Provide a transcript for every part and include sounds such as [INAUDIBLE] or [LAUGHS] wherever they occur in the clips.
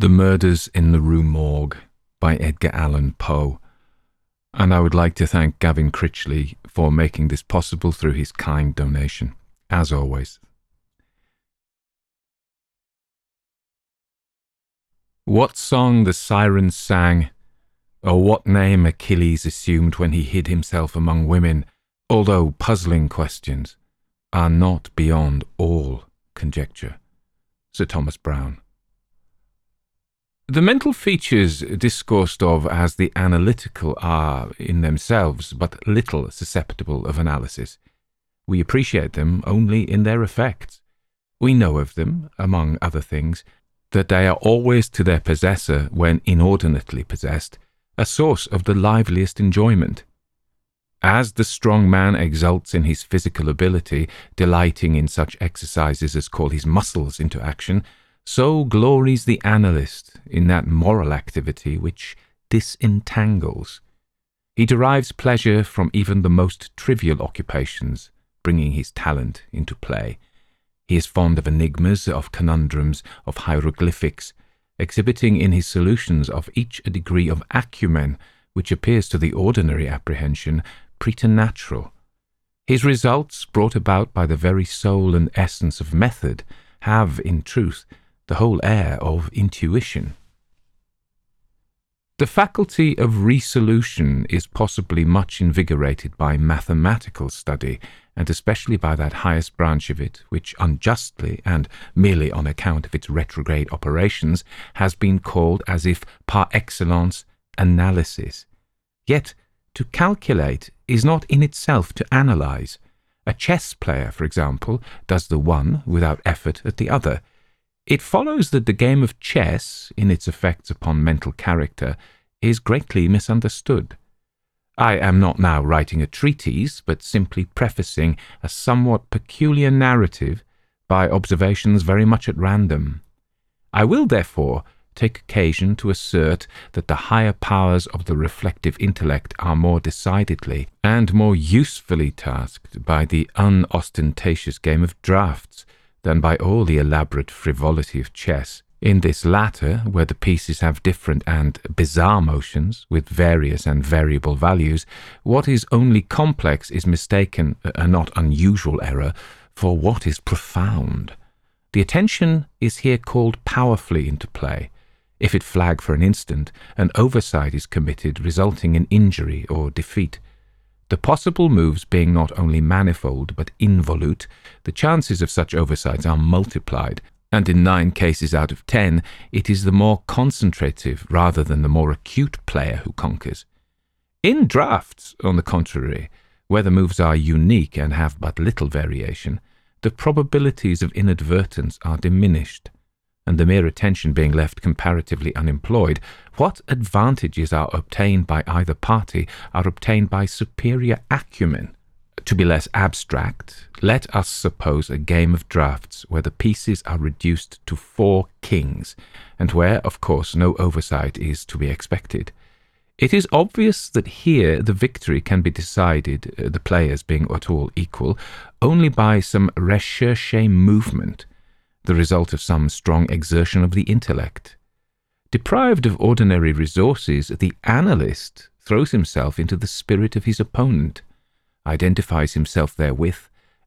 The Murders in the Rue Morgue by Edgar Allan Poe. And I would like to thank Gavin Critchley for making this possible through his kind donation, as always. What song the sirens sang, or what name Achilles assumed when he hid himself among women, although puzzling questions, are not beyond all conjecture. Sir Thomas Browne. The mental features discoursed of as the analytical are, in themselves, but little susceptible of analysis. We appreciate them only in their effects. We know of them, among other things, that they are always to their possessor, when inordinately possessed, a source of the liveliest enjoyment. As the strong man exults in his physical ability, delighting in such exercises as call his muscles into action, so glories the analyst in that moral activity which disentangles. He derives pleasure from even the most trivial occupations, bringing his talent into play. He is fond of enigmas, of conundrums, of hieroglyphics, exhibiting in his solutions of each a degree of acumen which appears to the ordinary apprehension preternatural. His results, brought about by the very soul and essence of method, have, in truth, the whole air of intuition. The faculty of resolution is possibly much invigorated by mathematical study, and especially by that highest branch of it, which unjustly, and merely on account of its retrograde operations, has been called as if par excellence analysis. Yet to calculate is not in itself to analyze. A chess player, for example, does the one without effort at the other. It follows that the game of chess, in its effects upon mental character, is greatly misunderstood. I am not now writing a treatise, but simply prefacing a somewhat peculiar narrative by observations very much at random. I will, therefore, take occasion to assert that the higher powers of the reflective intellect are more decidedly and more usefully tasked by the unostentatious game of draughts than by all the elaborate frivolity of chess. In this latter, where the pieces have different and bizarre motions, with various and variable values, what is only complex is mistaken, a not unusual error, for what is profound. The attention is here called powerfully into play. If it flag for an instant, an oversight is committed, resulting in injury or defeat. The possible moves being not only manifold but involute, the chances of such oversights are multiplied, and in nine cases out of ten, it is the more concentrative rather than the more acute player who conquers. In draughts, on the contrary, where the moves are unique and have but little variation, the probabilities of inadvertence are diminished and the mere attention being left comparatively unemployed, what advantages are obtained by either party are obtained by superior acumen. To be less abstract, let us suppose a game of draughts where the pieces are reduced to four kings, and where, of course, no oversight is to be expected. It is obvious that here the victory can be decided, uh, the players being at all equal, only by some recherche movement, the result of some strong exertion of the intellect. Deprived of ordinary resources, the analyst throws himself into the spirit of his opponent, identifies himself therewith,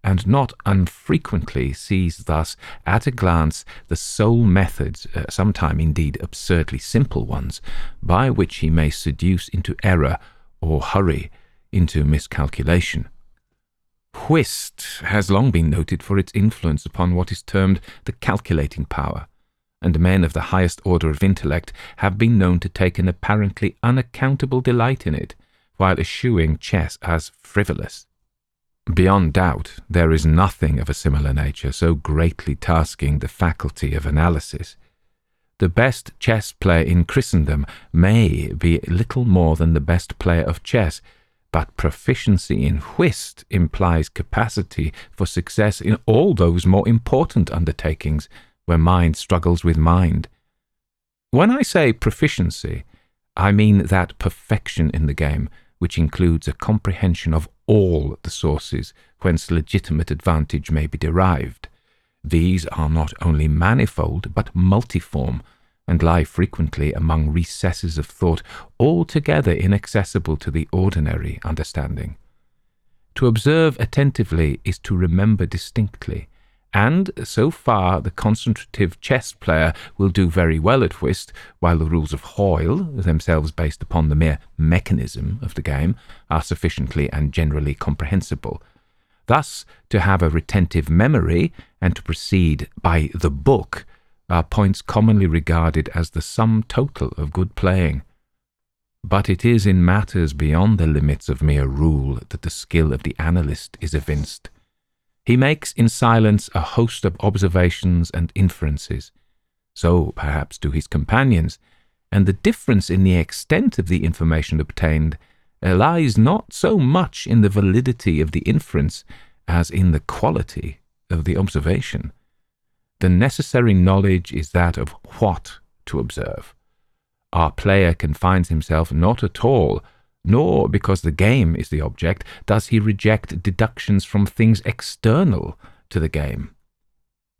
and not unfrequently sees thus at a glance the sole methods, uh, sometime indeed absurdly simple ones, by which he may seduce into error or hurry into miscalculation. Whist has long been noted for its influence upon what is termed the calculating power, and men of the highest order of intellect have been known to take an apparently unaccountable delight in it, while eschewing chess as frivolous. Beyond doubt, there is nothing of a similar nature so greatly tasking the faculty of analysis. The best chess player in Christendom may be little more than the best player of chess, but proficiency in whist implies capacity for success in all those more important undertakings where mind struggles with mind. When I say proficiency, I mean that perfection in the game which includes a comprehension of all the sources whence legitimate advantage may be derived. These are not only manifold but multiform, and lie frequently among recesses of thought altogether inaccessible to the ordinary understanding. To observe attentively is to remember distinctly, and so far the concentrative chess player will do very well at whist, while the rules of Hoyle, themselves based upon the mere mechanism of the game, are sufficiently and generally comprehensible. Thus, to have a retentive memory and to proceed by the book are points commonly regarded as the sum total of good playing. But it is in matters beyond the limits of mere rule that the skill of the analyst is evinced. He makes in silence a host of observations and inferences. So, perhaps, do his companions, and the difference in the extent of the information obtained lies not so much in the validity of the inference as in the quality of the observation. The necessary knowledge is that of what to observe. Our player confines himself not at all nor, because the game is the object, does he reject deductions from things external to the game.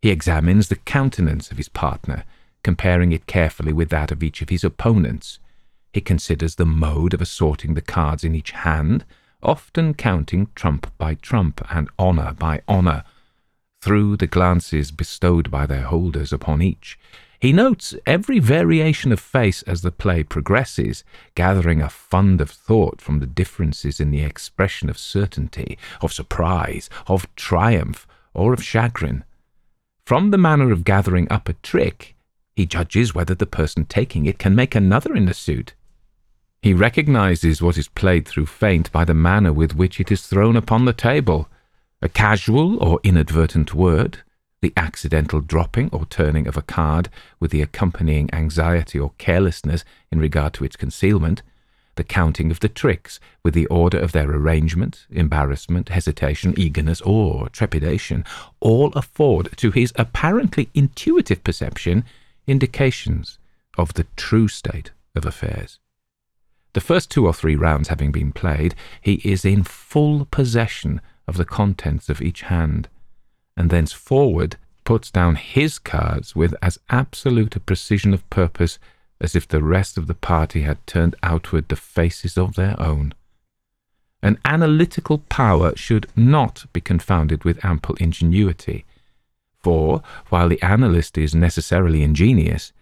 He examines the countenance of his partner, comparing it carefully with that of each of his opponents. He considers the mode of assorting the cards in each hand, often counting trump by trump and honour by honour, through the glances bestowed by their holders upon each. He notes every variation of face as the play progresses, gathering a fund of thought from the differences in the expression of certainty, of surprise, of triumph, or of chagrin. From the manner of gathering up a trick, he judges whether the person taking it can make another in the suit. He recognizes what is played through feint by the manner with which it is thrown upon the table. A casual or inadvertent word, the accidental dropping or turning of a card with the accompanying anxiety or carelessness in regard to its concealment, the counting of the tricks with the order of their arrangement, embarrassment, hesitation, eagerness, or trepidation, all afford to his apparently intuitive perception indications of the true state of affairs. The first two or three rounds having been played, he is in full possession of the contents of each hand and thenceforward puts down his cards with as absolute a precision of purpose as if the rest of the party had turned outward the faces of their own. An analytical power should not be confounded with ample ingenuity, for while the analyst is necessarily ingenious,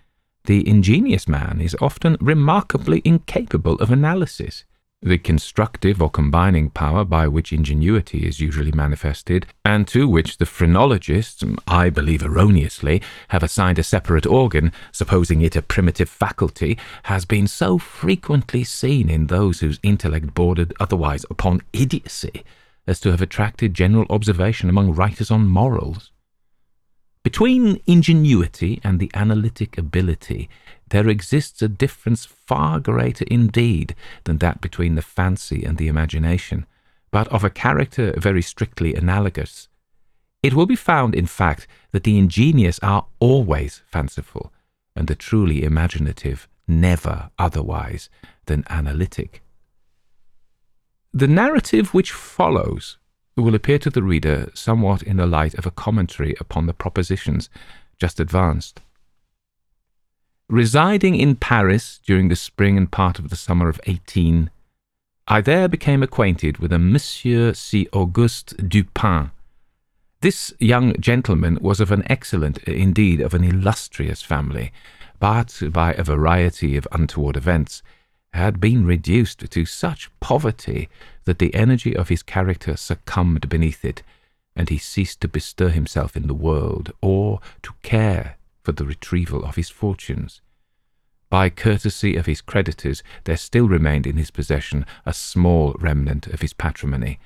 the ingenious man is often remarkably incapable of analysis. The constructive or combining power by which ingenuity is usually manifested, and to which the phrenologists, I believe erroneously, have assigned a separate organ, supposing it a primitive faculty, has been so frequently seen in those whose intellect bordered otherwise upon idiocy, as to have attracted general observation among writers on morals. Between ingenuity and the analytic ability, there exists a difference far greater indeed than that between the fancy and the imagination, but of a character very strictly analogous. It will be found, in fact, that the ingenious are always fanciful, and the truly imaginative never otherwise than analytic. The narrative which follows will appear to the reader somewhat in the light of a commentary upon the propositions just advanced. Residing in Paris during the spring and part of the summer of 18, I there became acquainted with a Monsieur C. Auguste Dupin. This young gentleman was of an excellent, indeed of an illustrious family, but by a variety of untoward events, had been reduced to such poverty that the energy of his character succumbed beneath it, and he ceased to bestir himself in the world, or to care for the retrieval of his fortunes. By courtesy of his creditors, there still remained in his possession a small remnant of his patrimony,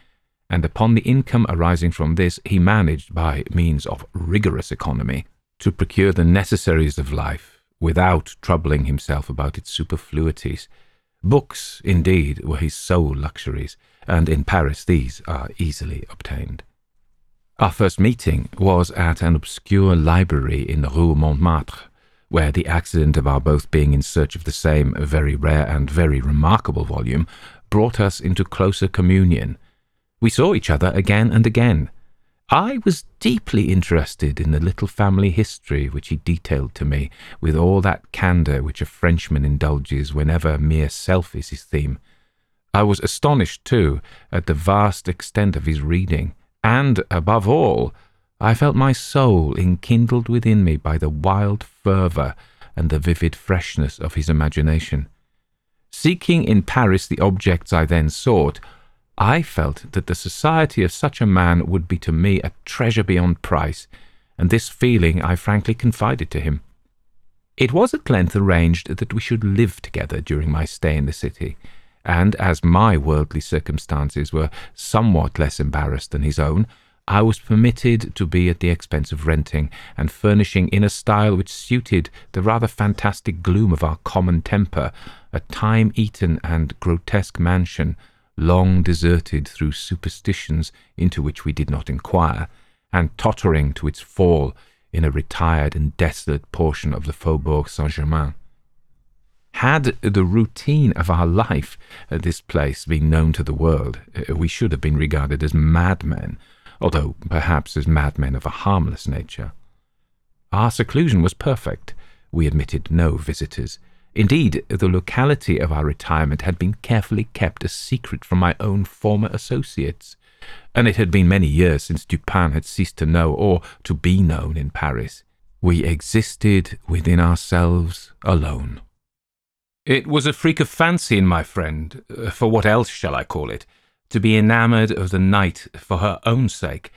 and upon the income arising from this he managed, by means of rigorous economy, to procure the necessaries of life without troubling himself about its superfluities, Books, indeed, were his sole luxuries, and in Paris these are easily obtained. Our first meeting was at an obscure library in the Rue Montmartre, where the accident of our both being in search of the same very rare and very remarkable volume brought us into closer communion. We saw each other again and again, I was deeply interested in the little family history which he detailed to me with all that candour which a Frenchman indulges whenever mere self is his theme. I was astonished, too, at the vast extent of his reading, and, above all, I felt my soul enkindled within me by the wild fervour and the vivid freshness of his imagination. Seeking in Paris the objects I then sought, I felt that the society of such a man would be to me a treasure beyond price, and this feeling I frankly confided to him. It was at length arranged that we should live together during my stay in the city, and as my worldly circumstances were somewhat less embarrassed than his own, I was permitted to be at the expense of renting and furnishing in a style which suited the rather fantastic gloom of our common temper a time-eaten and grotesque mansion long deserted through superstitions into which we did not inquire, and tottering to its fall in a retired and desolate portion of the Faubourg Saint Germain. Had the routine of our life at this place been known to the world, uh, we should have been regarded as madmen, although perhaps as madmen of a harmless nature. Our seclusion was perfect. We admitted no visitors. Indeed, the locality of our retirement had been carefully kept a secret from my own former associates, and it had been many years since Dupin had ceased to know or to be known in Paris. We existed within ourselves alone. It was a freak of fancy in my friend, uh, for what else shall I call it, to be enamoured of the night for her own sake,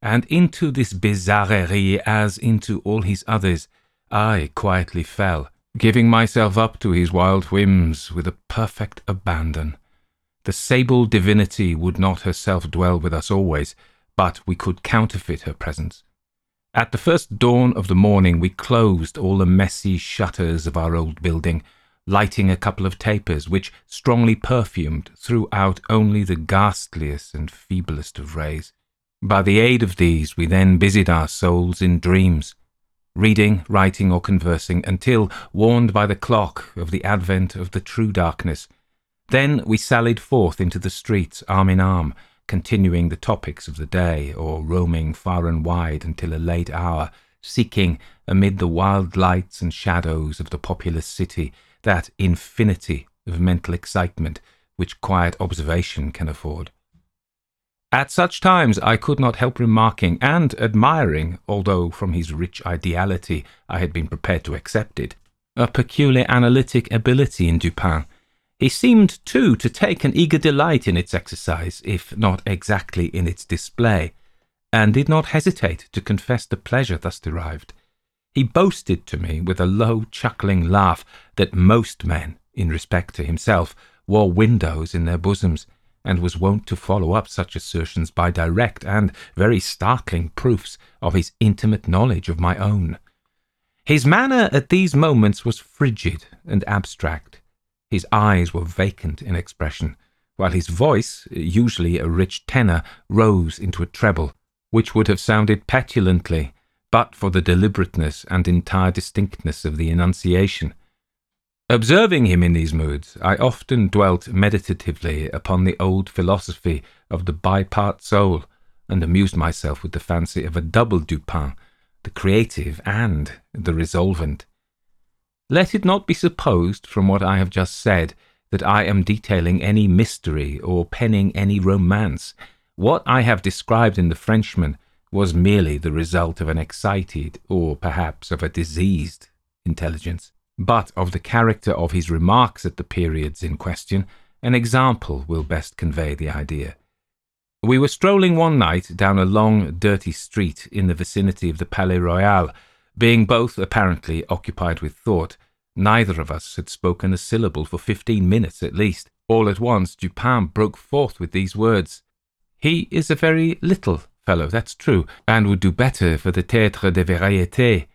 and into this bizarrerie, as into all his others, I quietly fell giving myself up to his wild whims with a perfect abandon. The sable divinity would not herself dwell with us always, but we could counterfeit her presence. At the first dawn of the morning, we closed all the messy shutters of our old building, lighting a couple of tapers which, strongly perfumed, threw out only the ghastliest and feeblest of rays. By the aid of these, we then busied our souls in dreams, reading, writing, or conversing, until, warned by the clock of the advent of the true darkness, then we sallied forth into the streets arm in arm, continuing the topics of the day, or roaming far and wide until a late hour, seeking, amid the wild lights and shadows of the populous city, that infinity of mental excitement which quiet observation can afford. At such times I could not help remarking and admiring, although from his rich ideality I had been prepared to accept it, a peculiar analytic ability in Dupin. He seemed, too, to take an eager delight in its exercise, if not exactly in its display, and did not hesitate to confess the pleasure thus derived. He boasted to me with a low, chuckling laugh that most men, in respect to himself, wore windows in their bosoms, and was wont to follow up such assertions by direct and very startling proofs of his intimate knowledge of my own. His manner at these moments was frigid and abstract. His eyes were vacant in expression, while his voice, usually a rich tenor, rose into a treble, which would have sounded petulantly but for the deliberateness and entire distinctness of the enunciation. Observing him in these moods, I often dwelt meditatively upon the old philosophy of the bipart soul, and amused myself with the fancy of a double Dupin, the creative and the resolvent. Let it not be supposed, from what I have just said, that I am detailing any mystery or penning any romance. What I have described in The Frenchman was merely the result of an excited, or perhaps of a diseased, intelligence but of the character of his remarks at the periods in question, an example will best convey the idea. We were strolling one night down a long, dirty street in the vicinity of the Palais Royal, being both apparently occupied with thought. Neither of us had spoken a syllable for fifteen minutes at least. All at once Dupin broke forth with these words. He is a very little fellow, that's true, and would do better for the Théâtre des Variétés.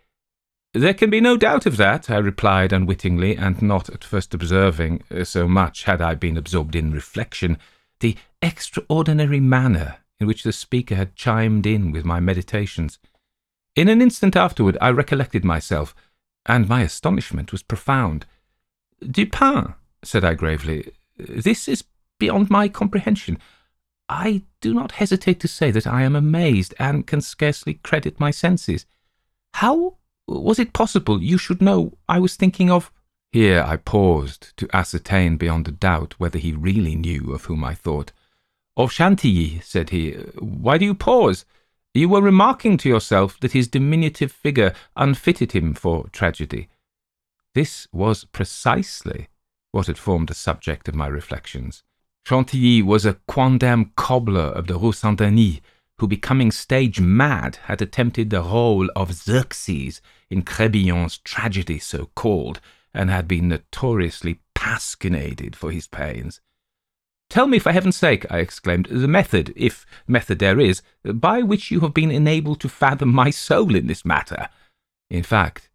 There can be no doubt of that, I replied unwittingly, and not at first observing, uh, so much had I been absorbed in reflection, the extraordinary manner in which the speaker had chimed in with my meditations. In an instant afterward I recollected myself, and my astonishment was profound. Dupin, said I gravely, this is beyond my comprehension. I do not hesitate to say that I am amazed and can scarcely credit my senses. How was it possible you should know I was thinking of. Here I paused to ascertain beyond a doubt whether he really knew of whom I thought. Of Chantilly, said he. Why do you pause? You were remarking to yourself that his diminutive figure unfitted him for tragedy. This was precisely what had formed the subject of my reflections. Chantilly was a quondam cobbler of the Rue Saint Denis, who, becoming stage mad, had attempted the role of Xerxes in Crebillon's tragedy so called, and had been notoriously pasquinaded for his pains. Tell me, for heaven's sake, I exclaimed, the method, if method there is, by which you have been enabled to fathom my soul in this matter. In fact,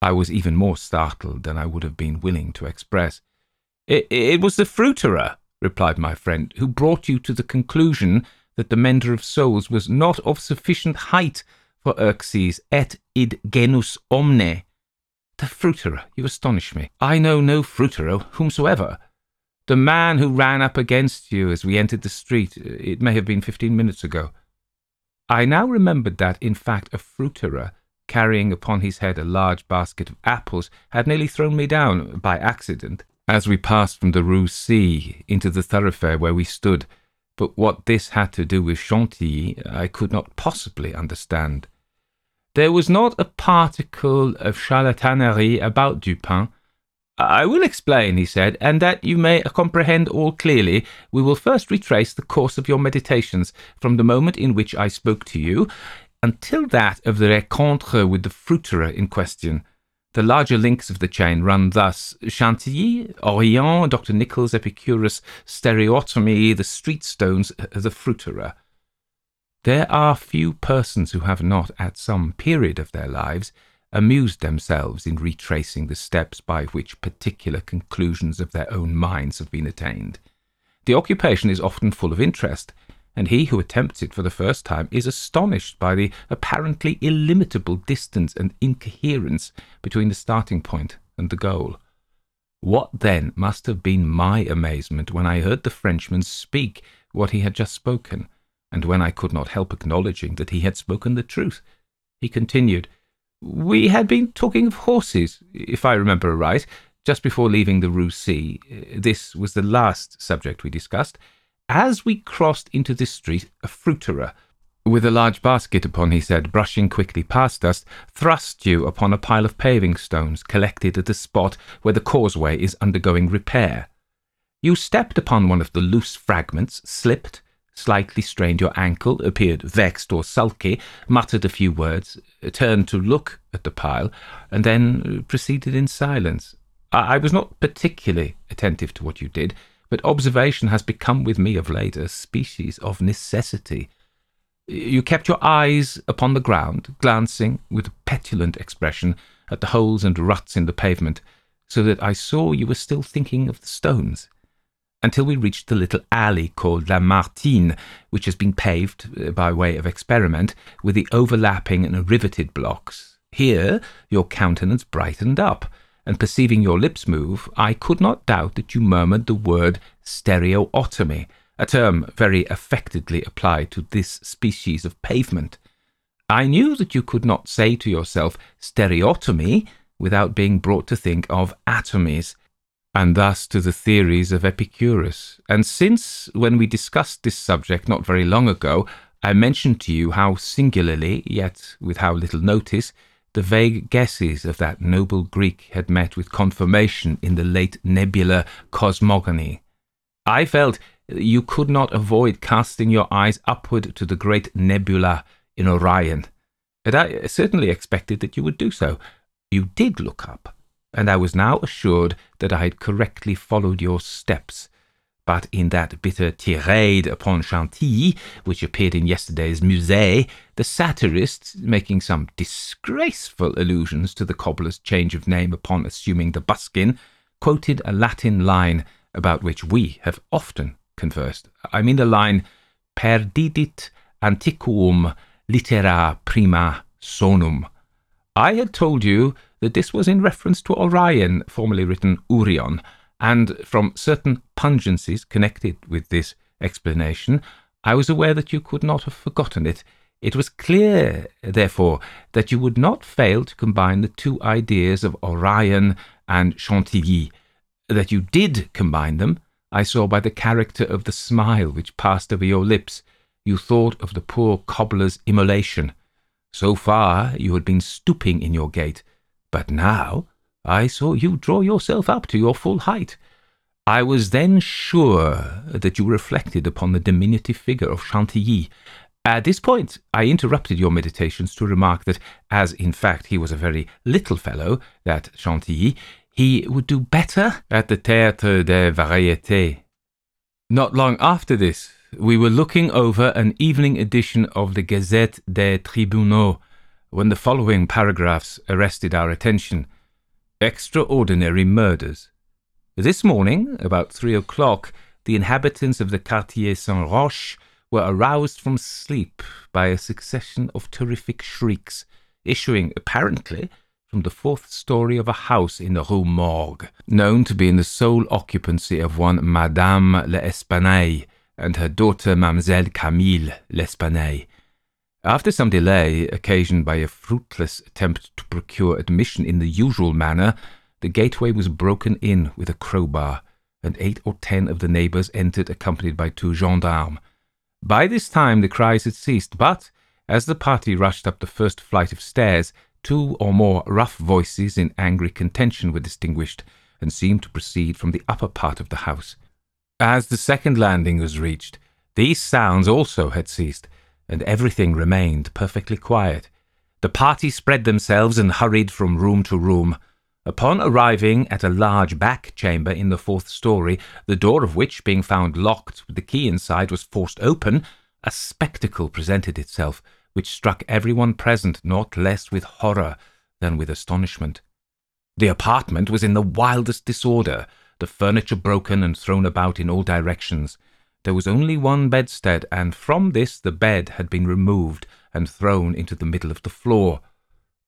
I was even more startled than I would have been willing to express. It, it was the fruiterer, replied my friend, who brought you to the conclusion that the mender of soles was not of sufficient height for Xerxes et id genus omne. The fruiterer, you astonish me. I know no fruiterer whomsoever. The man who ran up against you as we entered the street, uh, it may have been fifteen minutes ago. I now remembered that, in fact, a fruiterer, carrying upon his head a large basket of apples, had nearly thrown me down, by accident, as we passed from the Rue C into the thoroughfare where we stood, but what this had to do with Chantilly, I could not possibly understand. There was not a particle of charlatanerie about Dupin. I will explain, he said, and that you may comprehend all clearly, we will first retrace the course of your meditations from the moment in which I spoke to you until that of the rencontre with the fruiterer in question. The larger links of the chain run thus Chantilly, Orion, Dr. Nichols, Epicurus, Stereotomy, the street stones, uh, the fruiterer. There are few persons who have not, at some period of their lives, amused themselves in retracing the steps by which particular conclusions of their own minds have been attained. The occupation is often full of interest, and he who attempts it for the first time is astonished by the apparently illimitable distance and incoherence between the starting point and the goal. What then must have been my amazement when I heard the Frenchman speak what he had just spoken, and when I could not help acknowledging that he had spoken the truth. He continued, We had been talking of horses, if I remember aright, just before leaving the Rue C. This was the last subject we discussed. As we crossed into this street, a fruiterer, with a large basket upon his head, brushing quickly past us, thrust you upon a pile of paving stones collected at the spot where the causeway is undergoing repair. You stepped upon one of the loose fragments, slipped, slightly strained your ankle, appeared vexed or sulky, muttered a few words, turned to look at the pile, and then proceeded in silence. I was not particularly attentive to what you did, but observation has become with me of late a species of necessity. You kept your eyes upon the ground, glancing with a petulant expression at the holes and ruts in the pavement, so that I saw you were still thinking of the stones, until we reached the little alley called Lamartine, which has been paved, uh, by way of experiment, with the overlapping and riveted blocks. Here your countenance brightened up, and perceiving your lips move, I could not doubt that you murmured the word stereotomy, a term very affectedly applied to this species of pavement. I knew that you could not say to yourself stereotomy without being brought to think of atomies, and thus to the theories of Epicurus. And since, when we discussed this subject not very long ago, I mentioned to you how singularly, yet with how little notice, the vague guesses of that noble Greek had met with confirmation in the late nebular cosmogony. I felt you could not avoid casting your eyes upward to the great nebula in Orion, and I certainly expected that you would do so. You did look up, and I was now assured that I had correctly followed your steps but in that bitter tirade upon Chantilly, which appeared in yesterday's Musée, the satirist, making some disgraceful allusions to the cobbler's change of name upon assuming the buskin, quoted a Latin line about which we have often conversed. I mean the line Perdidit antiquum litera prima sonum. I had told you that this was in reference to Orion, formerly written Urion, and from certain pungencies connected with this explanation, I was aware that you could not have forgotten it. It was clear, therefore, that you would not fail to combine the two ideas of Orion and Chantilly. That you did combine them, I saw by the character of the smile which passed over your lips. You thought of the poor cobbler's immolation. So far you had been stooping in your gait, but now I saw you draw yourself up to your full height. I was then sure that you reflected upon the diminutive figure of Chantilly, at this point, I interrupted your meditations to remark that, as in fact he was a very little fellow, that Chantilly, he would do better at the Théâtre des Variétés. Not long after this, we were looking over an evening edition of the Gazette des Tribunaux when the following paragraphs arrested our attention. Extraordinary murders. This morning, about three o'clock, the inhabitants of the Quartier Saint Roch were aroused from sleep by a succession of terrific shrieks, issuing apparently from the fourth story of a house in the Rue Morgue, known to be in the sole occupancy of one Madame L'Espanaye and her daughter Mademoiselle Camille L'Espanaye. After some delay, occasioned by a fruitless attempt to procure admission in the usual manner, the gateway was broken in with a crowbar, and eight or ten of the neighbours entered accompanied by two gendarmes. By this time the cries had ceased, but as the party rushed up the first flight of stairs, two or more rough voices in angry contention were distinguished, and seemed to proceed from the upper part of the house. As the second landing was reached, these sounds also had ceased, and everything remained perfectly quiet. The party spread themselves and hurried from room to room. Upon arriving at a large back chamber in the fourth story, the door of which, being found locked with the key inside, was forced open, a spectacle presented itself which struck everyone present not less with horror than with astonishment. The apartment was in the wildest disorder, the furniture broken and thrown about in all directions. There was only one bedstead, and from this the bed had been removed and thrown into the middle of the floor.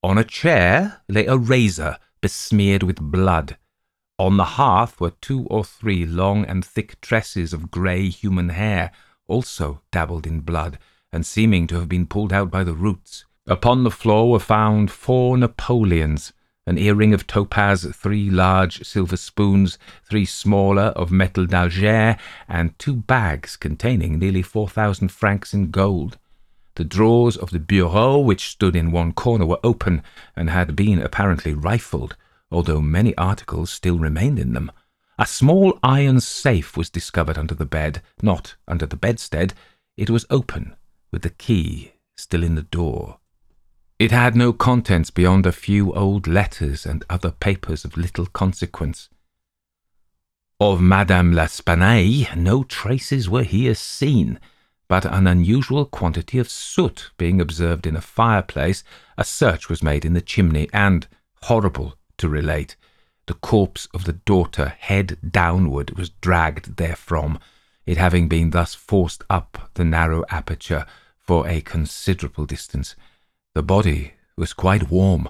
On a chair lay a razor besmeared with blood. On the hearth were two or three long and thick tresses of grey human hair, also dabbled in blood, and seeming to have been pulled out by the roots. Upon the floor were found four Napoleons, an earring of topaz, three large silver spoons, three smaller of metal d'Alger, and two bags containing nearly four thousand francs in gold. The drawers of the bureau, which stood in one corner, were open, and had been apparently rifled, although many articles still remained in them. A small iron safe was discovered under the bed, not under the bedstead. It was open, with the key still in the door. It had no contents beyond a few old letters and other papers of little consequence. Of Madame L'Espanaye no traces were here seen, but an unusual quantity of soot being observed in a fireplace, a search was made in the chimney, and, horrible to relate, the corpse of the daughter, head downward, was dragged therefrom, it having been thus forced up the narrow aperture for a considerable distance. The body was quite warm.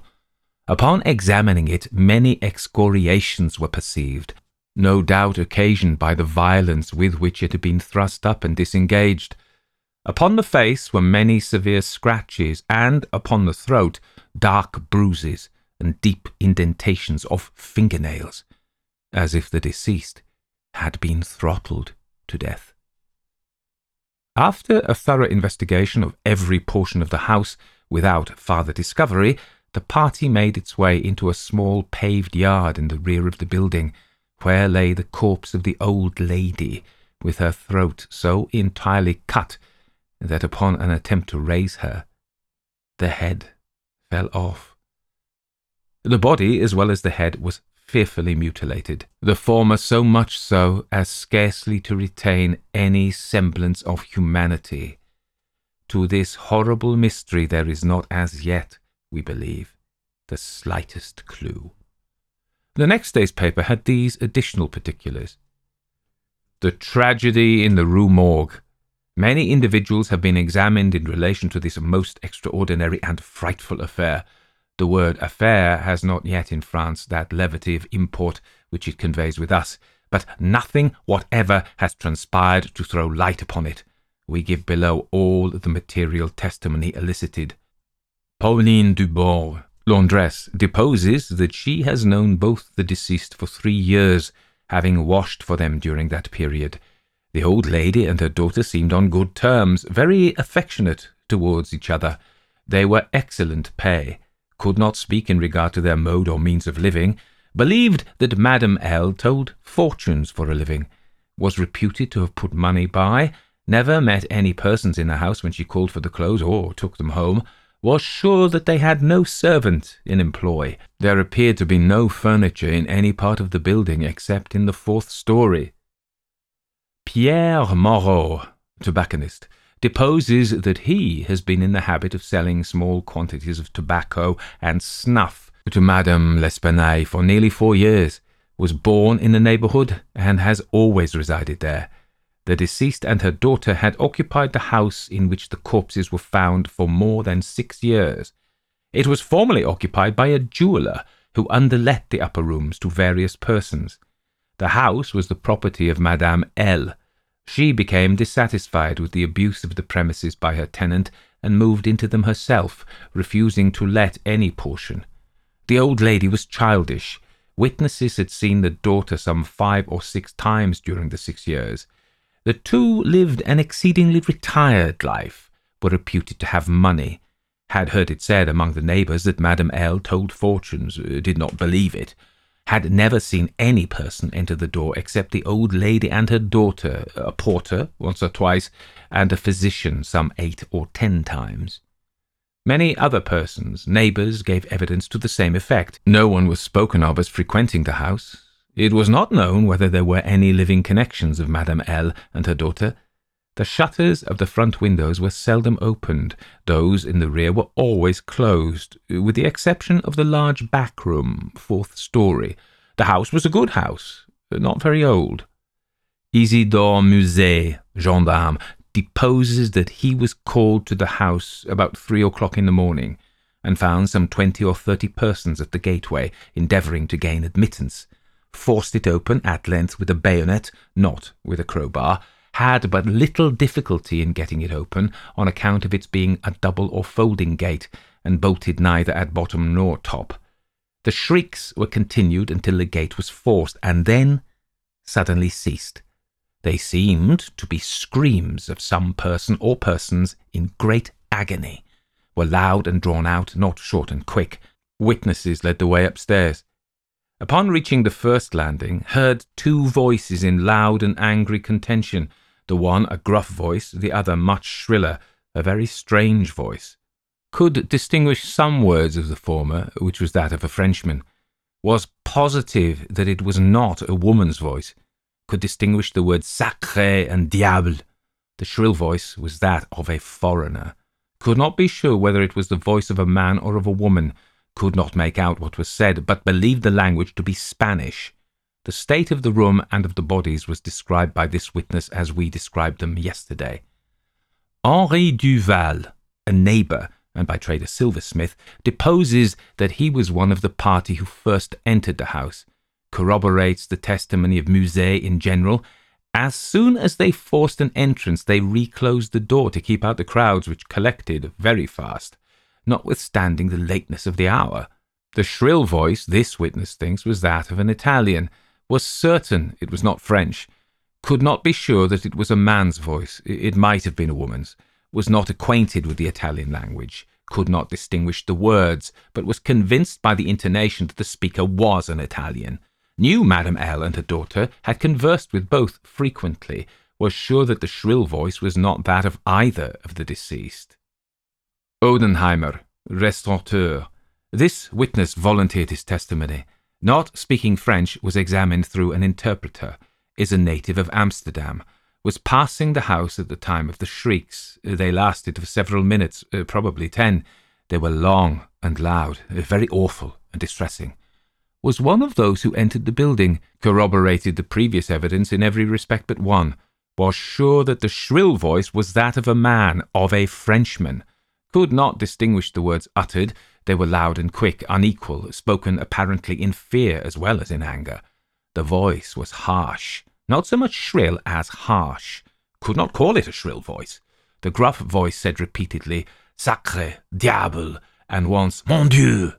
Upon examining it, many excoriations were perceived, no doubt occasioned by the violence with which it had been thrust up and disengaged. Upon the face were many severe scratches, and upon the throat dark bruises and deep indentations of fingernails, as if the deceased had been throttled to death. After a thorough investigation of every portion of the house without farther discovery, the party made its way into a small paved yard in the rear of the building, where lay the corpse of the old lady, with her throat so entirely cut that upon an attempt to raise her, the head fell off. The body, as well as the head, was fearfully mutilated, the former so much so as scarcely to retain any semblance of humanity. To this horrible mystery there is not as yet, we believe, the slightest clue. The next day's paper had these additional particulars. The tragedy in the Rue Morgue Many individuals have been examined in relation to this most extraordinary and frightful affair. The word affair has not yet in France that levity of import which it conveys with us, but nothing whatever has transpired to throw light upon it. We give below all the material testimony elicited. Pauline Dubourg, laundress, deposes that she has known both the deceased for three years, having washed for them during that period. The old lady and her daughter seemed on good terms, very affectionate towards each other. They were excellent pay, could not speak in regard to their mode or means of living, believed that Madame L. told fortunes for a living, was reputed to have put money by, never met any persons in the house when she called for the clothes or took them home, was sure that they had no servant in employ. There appeared to be no furniture in any part of the building except in the fourth story. Pierre Moreau, tobacconist, deposes that he has been in the habit of selling small quantities of tobacco and snuff to Madame L'Espanaye for nearly four years, was born in the neighbourhood, and has always resided there. The deceased and her daughter had occupied the house in which the corpses were found for more than six years. It was formerly occupied by a jeweller who underlet the upper rooms to various persons. The house was the property of Madame L. She became dissatisfied with the abuse of the premises by her tenant and moved into them herself, refusing to let any portion. The old lady was childish. Witnesses had seen the daughter some five or six times during the six years. The two lived an exceedingly retired life, were reputed to have money, had heard it said among the neighbours that Madame L. told fortunes, uh, did not believe it, had never seen any person enter the door except the old lady and her daughter, a porter once or twice, and a physician some eight or ten times. Many other persons, neighbours, gave evidence to the same effect. No one was spoken of as frequenting the house. It was not known whether there were any living connections of Madame L. and her daughter. The shutters of the front windows were seldom opened, those in the rear were always closed, with the exception of the large back room, fourth story. The house was a good house, but not very old. Isidore Muset, gendarme, deposes that he was called to the house about three o'clock in the morning, and found some twenty or thirty persons at the gateway endeavouring to gain admittance, forced it open at length with a bayonet, not with a crowbar, had but little difficulty in getting it open on account of its being a double or folding gate, and bolted neither at bottom nor top. The shrieks were continued until the gate was forced, and then suddenly ceased. They seemed to be screams of some person or persons in great agony, were loud and drawn out, not short and quick. Witnesses led the way upstairs. Upon reaching the first landing, heard two voices in loud and angry contention, the one a gruff voice, the other much shriller, a very strange voice. Could distinguish some words of the former, which was that of a Frenchman. Was positive that it was not a woman's voice could distinguish the words sacré and diable. The shrill voice was that of a foreigner. Could not be sure whether it was the voice of a man or of a woman. Could not make out what was said, but believed the language to be Spanish. The state of the room and of the bodies was described by this witness as we described them yesterday. Henri Duval, a neighbour, and by trade a silversmith, deposes that he was one of the party who first entered the house corroborates the testimony of Muset in general. As soon as they forced an entrance, they reclosed the door to keep out the crowds which collected very fast, notwithstanding the lateness of the hour. The shrill voice, this witness thinks, was that of an Italian, was certain it was not French, could not be sure that it was a man's voice, it might have been a woman's, was not acquainted with the Italian language, could not distinguish the words, but was convinced by the intonation that the speaker was an Italian knew Madame L. and her daughter, had conversed with both frequently, was sure that the shrill voice was not that of either of the deceased. Odenheimer, restaurateur. This witness volunteered his testimony. Not speaking French, was examined through an interpreter, is a native of Amsterdam, was passing the house at the time of the shrieks. They lasted for several minutes, uh, probably ten. They were long and loud, uh, very awful and distressing was one of those who entered the building, corroborated the previous evidence in every respect but one, was sure that the shrill voice was that of a man, of a Frenchman, could not distinguish the words uttered, they were loud and quick, unequal, spoken apparently in fear as well as in anger. The voice was harsh, not so much shrill as harsh, could not call it a shrill voice. The gruff voice said repeatedly, Sacre, diable, and once, Mon Dieu.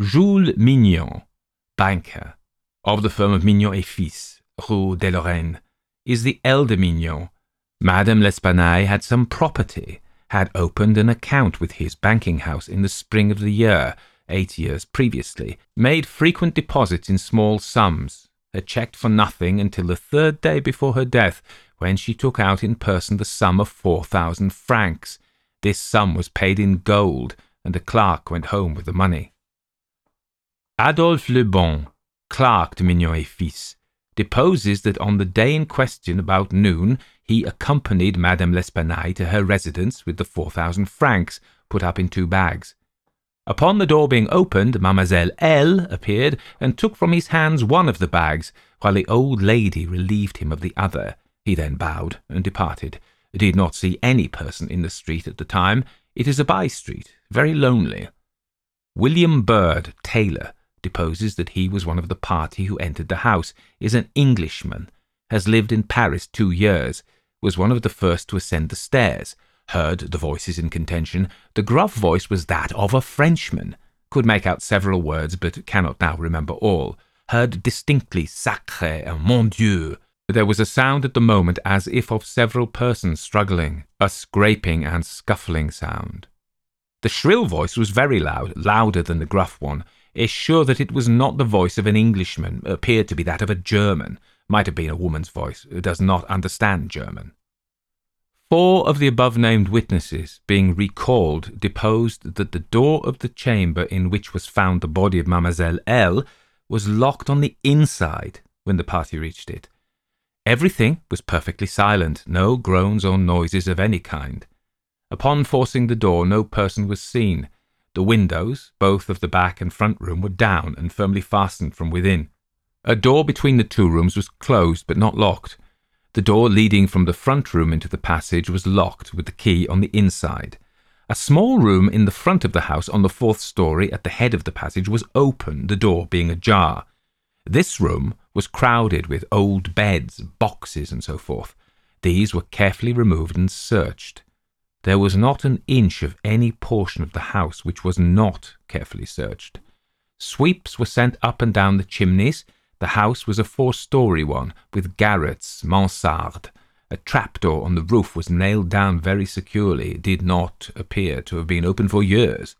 Jules Mignaud, banker, of the firm of Mignaud et Fils, Rue de Lorraine, is the elder Mignaud. Madame L'Espanaye had some property, had opened an account with his banking house in the spring of the year, eight years previously, made frequent deposits in small sums, had checked for nothing until the third day before her death, when she took out in person the sum of four thousand francs. This sum was paid in gold, and the clerk went home with the money. Adolphe Le Bon, clerk to Mignaud et Fils, deposes that on the day in question, about noon, he accompanied Madame L'Espanaye to her residence with the four thousand francs put up in two bags. Upon the door being opened, Mademoiselle L. appeared and took from his hands one of the bags, while the old lady relieved him of the other. He then bowed and departed. Did not see any person in the street at the time. It is a by street, very lonely. William Bird, tailor, deposes that he was one of the party who entered the house, is an Englishman, has lived in Paris two years, was one of the first to ascend the stairs, heard the voices in contention. The gruff voice was that of a Frenchman. Could make out several words, but cannot now remember all. Heard distinctly sacre and mon Dieu. There was a sound at the moment as if of several persons struggling, a scraping and scuffling sound. The shrill voice was very loud, louder than the gruff one. Is sure that it was not the voice of an Englishman, appeared to be that of a German. Might have been a woman's voice, who does not understand German. Four of the above named witnesses, being recalled, deposed that the door of the chamber in which was found the body of Mademoiselle L was locked on the inside when the party reached it. Everything was perfectly silent, no groans or noises of any kind. Upon forcing the door, no person was seen. The windows, both of the back and front room, were down and firmly fastened from within. A door between the two rooms was closed but not locked. The door leading from the front room into the passage was locked with the key on the inside. A small room in the front of the house on the fourth story at the head of the passage was open, the door being ajar. This room was crowded with old beds, boxes, and so forth. These were carefully removed and searched. There was not an inch of any portion of the house which was not carefully searched. Sweeps were sent up and down the chimneys, the house was a four story one, with garrets, mansarde. A trapdoor on the roof was nailed down very securely. It did not appear to have been open for years.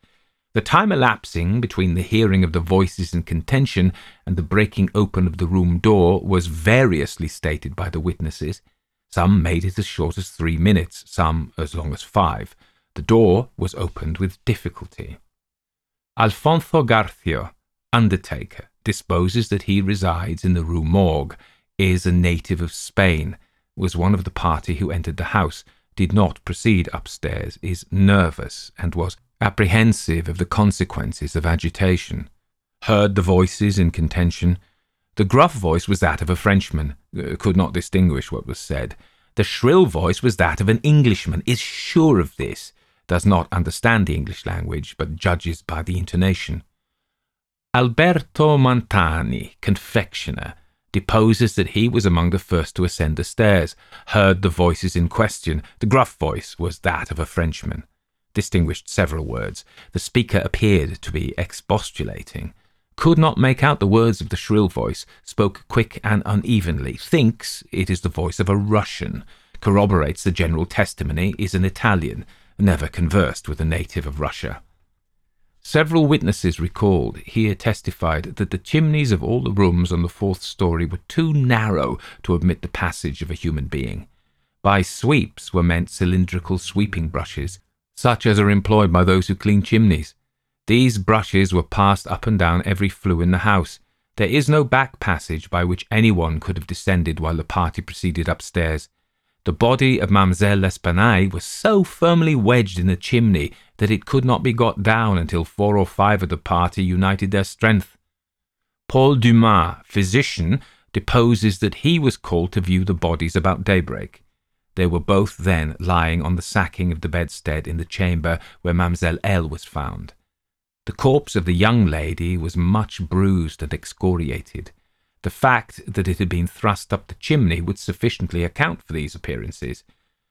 The time elapsing between the hearing of the voices in contention and the breaking open of the room door was variously stated by the witnesses. Some made it as short as three minutes, some as long as five. The door was opened with difficulty. Alfonso Garcio, undertaker, disposes that he resides in the Rue Morgue, is a native of Spain, was one of the party who entered the house, did not proceed upstairs, is nervous, and was apprehensive of the consequences of agitation. Heard the voices in contention. The gruff voice was that of a Frenchman, uh, could not distinguish what was said. The shrill voice was that of an Englishman, is sure of this, does not understand the English language, but judges by the intonation. Alberto Montani, confectioner, deposes that he was among the first to ascend the stairs, heard the voices in question. The gruff voice was that of a Frenchman, distinguished several words. The speaker appeared to be expostulating, could not make out the words of the shrill voice, spoke quick and unevenly, thinks it is the voice of a Russian, corroborates the general testimony, is an Italian, never conversed with a native of Russia. Several witnesses recalled here testified that the chimneys of all the rooms on the fourth story were too narrow to admit the passage of a human being. By sweeps were meant cylindrical sweeping brushes, such as are employed by those who clean chimneys. These brushes were passed up and down every flue in the house. There is no back passage by which anyone could have descended while the party proceeded upstairs. The body of Mademoiselle L'Espanaye was so firmly wedged in the chimney that it could not be got down until four or five of the party united their strength. Paul Dumas, physician, deposes that he was called to view the bodies about daybreak. They were both then lying on the sacking of the bedstead in the chamber where Mademoiselle L was found. The corpse of the young lady was much bruised and excoriated. The fact that it had been thrust up the chimney would sufficiently account for these appearances.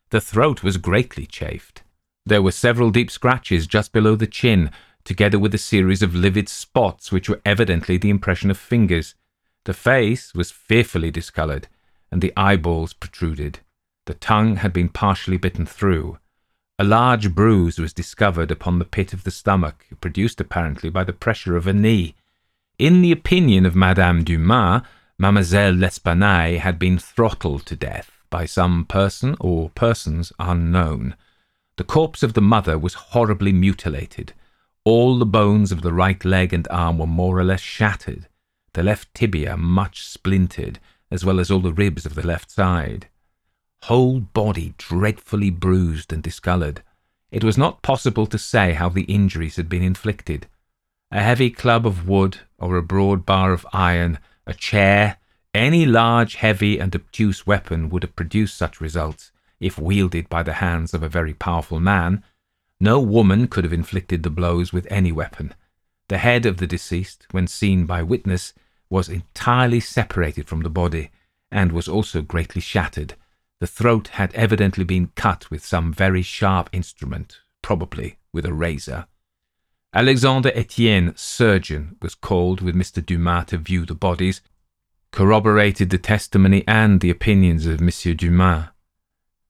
The throat was greatly chafed. There were several deep scratches just below the chin, together with a series of livid spots which were evidently the impression of fingers. The face was fearfully discoloured, and the eyeballs protruded. The tongue had been partially bitten through. A large bruise was discovered upon the pit of the stomach, produced apparently by the pressure of a knee. In the opinion of Madame Dumas, Mademoiselle L'Espanaye had been throttled to death by some person or persons unknown. The corpse of the mother was horribly mutilated. All the bones of the right leg and arm were more or less shattered, the left tibia much splintered, as well as all the ribs of the left side whole body dreadfully bruised and discoloured. It was not possible to say how the injuries had been inflicted. A heavy club of wood, or a broad bar of iron, a chair, any large, heavy, and obtuse weapon would have produced such results, if wielded by the hands of a very powerful man. No woman could have inflicted the blows with any weapon. The head of the deceased, when seen by witness, was entirely separated from the body, and was also greatly shattered, the throat had evidently been cut with some very sharp instrument, probably with a razor. Alexandre Etienne, surgeon, was called with Mr. Dumas to view the bodies, corroborated the testimony and the opinions of Monsieur Dumas.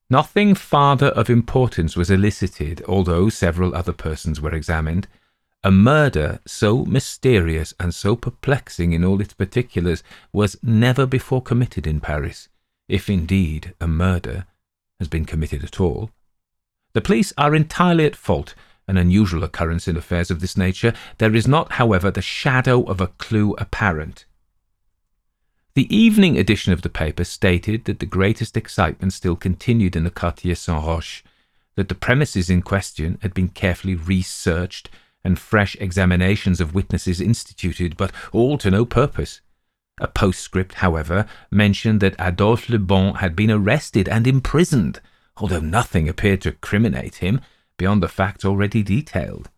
Nothing farther of importance was elicited, although several other persons were examined. A murder so mysterious and so perplexing in all its particulars was never before committed in Paris if indeed a murder has been committed at all. The police are entirely at fault, an unusual occurrence in affairs of this nature. There is not, however, the shadow of a clue apparent. The evening edition of the paper stated that the greatest excitement still continued in the Quartier Saint Roch, that the premises in question had been carefully researched and fresh examinations of witnesses instituted, but all to no purpose. A postscript, however, mentioned that Adolphe Le Bon had been arrested and imprisoned, although nothing appeared to criminate him beyond the fact already detailed.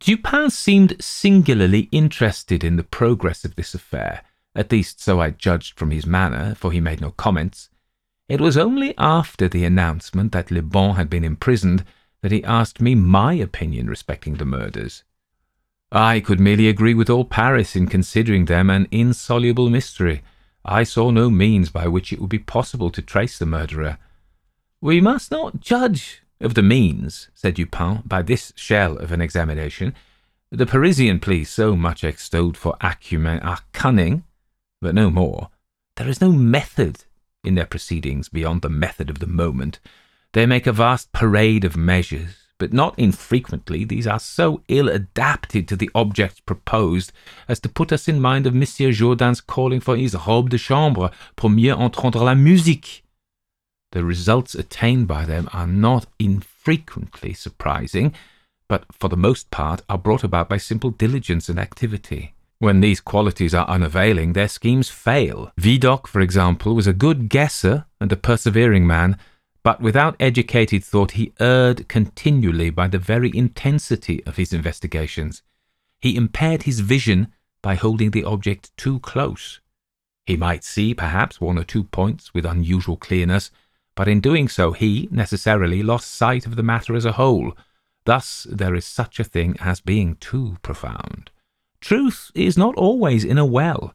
Dupin seemed singularly interested in the progress of this affair, at least so I judged from his manner, for he made no comments. It was only after the announcement that Le Bon had been imprisoned that he asked me my opinion respecting the murders. I could merely agree with all Paris in considering them an insoluble mystery. I saw no means by which it would be possible to trace the murderer. We must not judge of the means, said Dupin, by this shell of an examination. The Parisian police, so much extolled for acumen, are cunning, but no more. There is no method in their proceedings beyond the method of the moment. They make a vast parade of measures, but not infrequently these are so ill adapted to the objects proposed as to put us in mind of Monsieur Jourdain's calling for his robe de chambre pour mieux entendre la musique. The results attained by them are not infrequently surprising, but for the most part are brought about by simple diligence and activity. When these qualities are unavailing, their schemes fail. Vidocq, for example, was a good guesser and a persevering man, but without educated thought he erred continually by the very intensity of his investigations. He impaired his vision by holding the object too close. He might see, perhaps, one or two points with unusual clearness, but in doing so he necessarily lost sight of the matter as a whole. Thus there is such a thing as being too profound. Truth is not always in a well.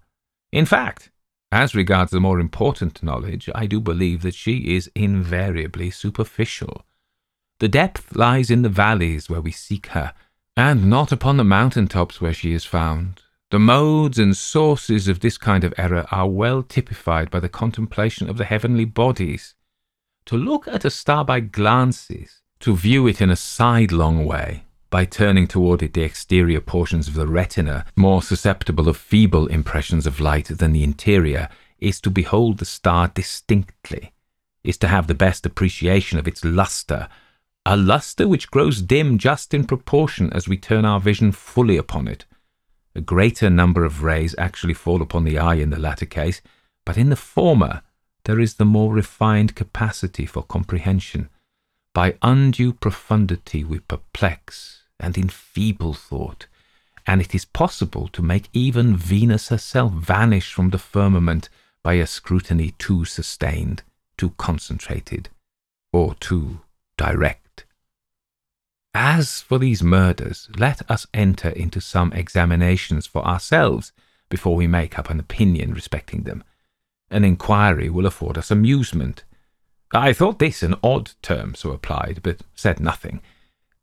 In fact, as regards the more important knowledge, I do believe that she is invariably superficial. The depth lies in the valleys where we seek her, and not upon the mountain tops where she is found. The modes and sources of this kind of error are well typified by the contemplation of the heavenly bodies. To look at a star by glances, to view it in a sidelong way, by turning toward it the exterior portions of the retina, more susceptible of feeble impressions of light than the interior, is to behold the star distinctly, is to have the best appreciation of its lustre, a lustre which grows dim just in proportion as we turn our vision fully upon it. A greater number of rays actually fall upon the eye in the latter case, but in the former there is the more refined capacity for comprehension. By undue profundity we perplex and in feeble thought, and it is possible to make even Venus herself vanish from the firmament by a scrutiny too sustained, too concentrated, or too direct. As for these murders, let us enter into some examinations for ourselves before we make up an opinion respecting them. An inquiry will afford us amusement. I thought this an odd term so applied, but said nothing.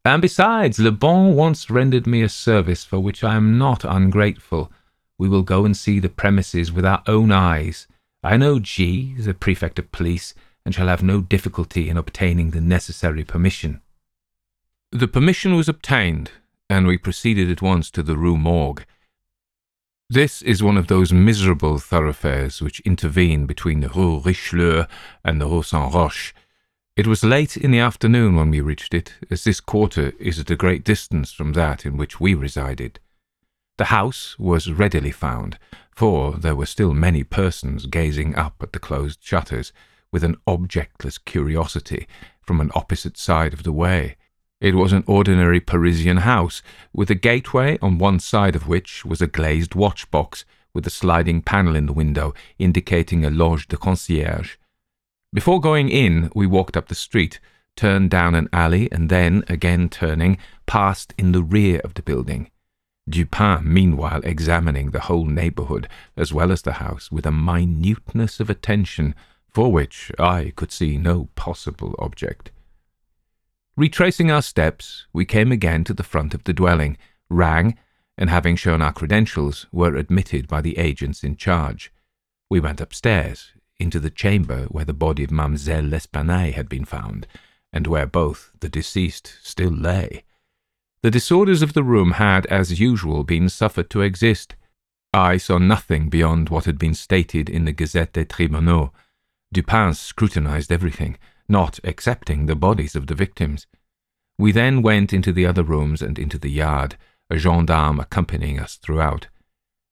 And besides, Le Bon once rendered me a service for which I am not ungrateful. We will go and see the premises with our own eyes. I know G, the prefect of police, and shall have no difficulty in obtaining the necessary permission. The permission was obtained, and we proceeded at once to the Rue Morgue. This is one of those miserable thoroughfares which intervene between the Rue Richelieu and the Rue Saint Roch. It was late in the afternoon when we reached it, as this quarter is at a great distance from that in which we resided. The house was readily found, for there were still many persons gazing up at the closed shutters with an objectless curiosity from an opposite side of the way. It was an ordinary Parisian house, with a gateway on one side of which was a glazed watch box with a sliding panel in the window indicating a loge de concierge. Before going in, we walked up the street, turned down an alley, and then, again turning, passed in the rear of the building. Dupin, meanwhile, examining the whole neighbourhood, as well as the house, with a minuteness of attention for which I could see no possible object. Retracing our steps, we came again to the front of the dwelling, rang, and having shown our credentials, were admitted by the agents in charge. We went upstairs, into the chamber where the body of Mademoiselle L'Espanaye had been found, and where both the deceased still lay. The disorders of the room had, as usual, been suffered to exist. I saw nothing beyond what had been stated in the Gazette des Tribunaux. Dupin scrutinized everything not excepting the bodies of the victims. We then went into the other rooms and into the yard, a gendarme accompanying us throughout.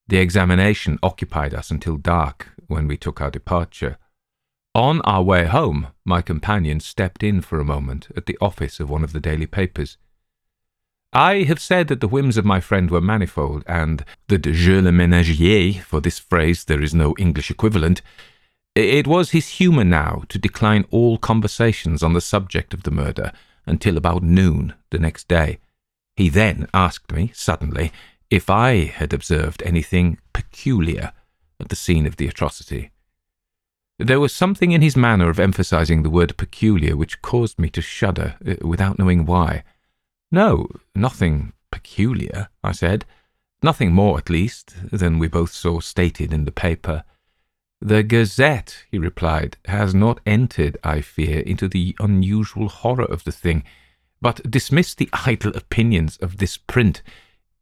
The examination occupied us until dark, when we took our departure. On our way home, my companion stepped in for a moment at the office of one of the daily papers. I have said that the whims of my friend were manifold, and that je le ménageais, for this phrase there is no English equivalent, it was his humour now to decline all conversations on the subject of the murder until about noon the next day. He then asked me, suddenly, if I had observed anything peculiar at the scene of the atrocity. There was something in his manner of emphasizing the word peculiar which caused me to shudder, uh, without knowing why. No, nothing peculiar, I said. Nothing more, at least, than we both saw stated in the paper. The Gazette, he replied, has not entered, I fear, into the unusual horror of the thing, but dismiss the idle opinions of this print.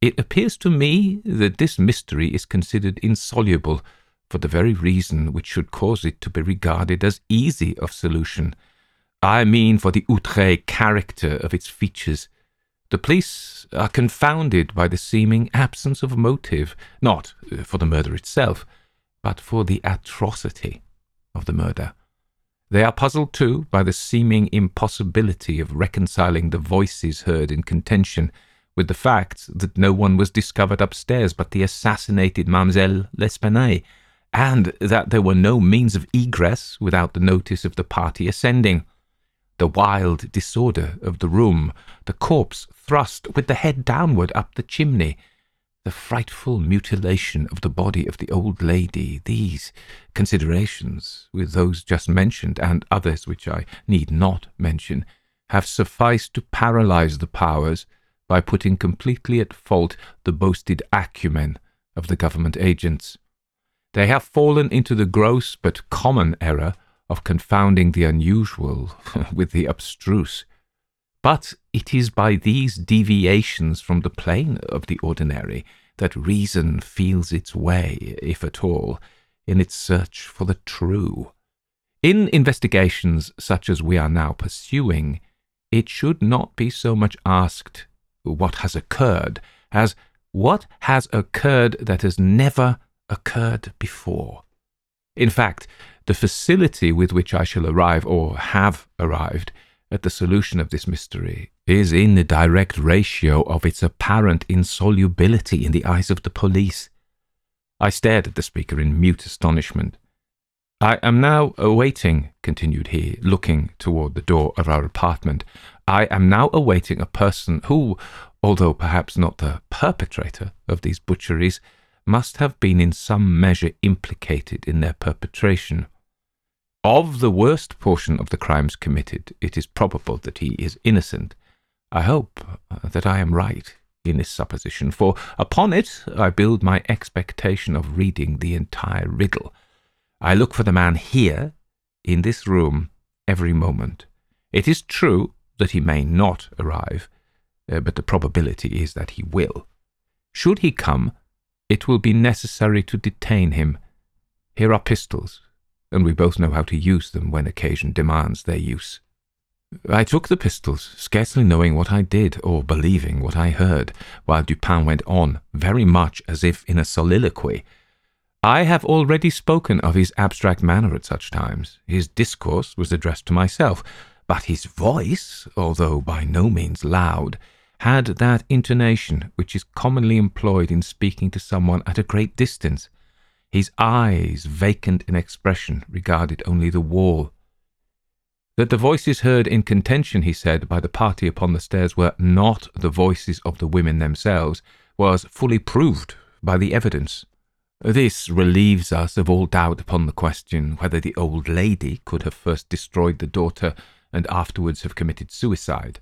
It appears to me that this mystery is considered insoluble for the very reason which should cause it to be regarded as easy of solution. I mean for the outre character of its features. The police are confounded by the seeming absence of motive, not uh, for the murder itself, but for the atrocity of the murder. They are puzzled, too, by the seeming impossibility of reconciling the voices heard in contention with the fact that no one was discovered upstairs but the assassinated Mademoiselle L'Espanaye, and that there were no means of egress without the notice of the party ascending. The wild disorder of the room, the corpse thrust with the head downward up the chimney, the frightful mutilation of the body of the old lady, these considerations, with those just mentioned and others which I need not mention, have sufficed to paralyze the powers by putting completely at fault the boasted acumen of the government agents. They have fallen into the gross but common error of confounding the unusual [LAUGHS] with the abstruse. But it is by these deviations from the plane of the ordinary that reason feels its way, if at all, in its search for the true. In investigations such as we are now pursuing, it should not be so much asked what has occurred as what has occurred that has never occurred before. In fact, the facility with which I shall arrive, or have arrived, at the solution of this mystery is in the direct ratio of its apparent insolubility in the eyes of the police. I stared at the speaker in mute astonishment. I am now awaiting, continued he, looking toward the door of our apartment, I am now awaiting a person who, although perhaps not the perpetrator of these butcheries, must have been in some measure implicated in their perpetration. Of the worst portion of the crimes committed, it is probable that he is innocent. I hope uh, that I am right in this supposition, for upon it I build my expectation of reading the entire riddle. I look for the man here, in this room, every moment. It is true that he may not arrive, uh, but the probability is that he will. Should he come, it will be necessary to detain him. Here are pistols, and we both know how to use them when occasion demands their use. I took the pistols, scarcely knowing what I did or believing what I heard, while Dupin went on, very much as if in a soliloquy. I have already spoken of his abstract manner at such times. His discourse was addressed to myself, but his voice, although by no means loud, had that intonation which is commonly employed in speaking to someone at a great distance. His eyes, vacant in expression, regarded only the wall. That the voices heard in contention, he said, by the party upon the stairs were not the voices of the women themselves, was fully proved by the evidence. This relieves us of all doubt upon the question whether the old lady could have first destroyed the daughter and afterwards have committed suicide.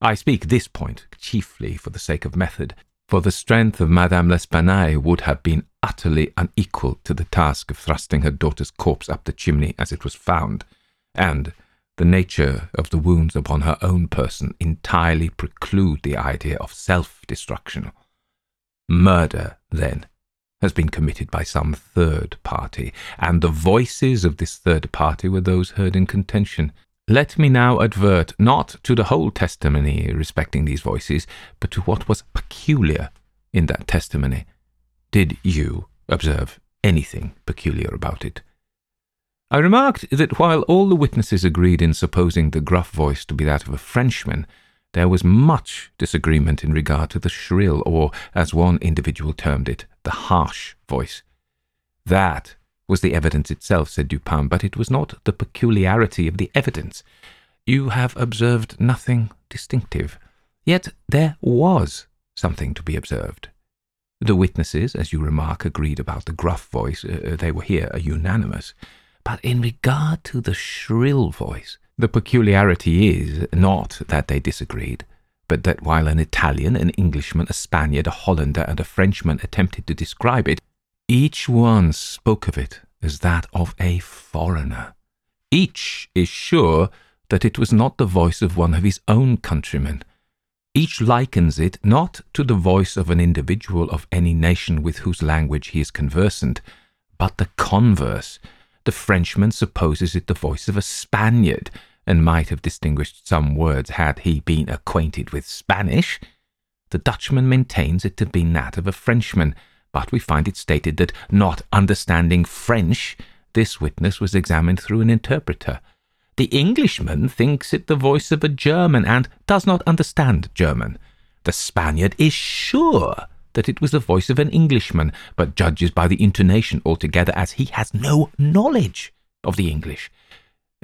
I speak this point chiefly for the sake of method, for the strength of Madame L'Espanaye would have been utterly unequal to the task of thrusting her daughter's corpse up the chimney as it was found, and the nature of the wounds upon her own person entirely preclude the idea of self-destruction. Murder, then, has been committed by some third party, and the voices of this third party were those heard in contention. Let me now advert not to the whole testimony respecting these voices, but to what was peculiar in that testimony. Did you observe anything peculiar about it? I remarked that while all the witnesses agreed in supposing the gruff voice to be that of a Frenchman, there was much disagreement in regard to the shrill, or, as one individual termed it, the harsh voice. That was the evidence itself, said Dupin, but it was not the peculiarity of the evidence. You have observed nothing distinctive. Yet there was something to be observed. The witnesses, as you remark, agreed about the gruff voice. Uh, they were here unanimous. But in regard to the shrill voice, the peculiarity is not that they disagreed, but that while an Italian, an Englishman, a Spaniard, a Hollander, and a Frenchman attempted to describe it, each one spoke of it as that of a foreigner. Each is sure that it was not the voice of one of his own countrymen. Each likens it not to the voice of an individual of any nation with whose language he is conversant, but the converse. The Frenchman supposes it the voice of a Spaniard, and might have distinguished some words had he been acquainted with Spanish. The Dutchman maintains it to be that of a Frenchman, but we find it stated that, not understanding French, this witness was examined through an interpreter. The Englishman thinks it the voice of a German and does not understand German. The Spaniard is sure that it was the voice of an Englishman, but judges by the intonation altogether as he has no knowledge of the English.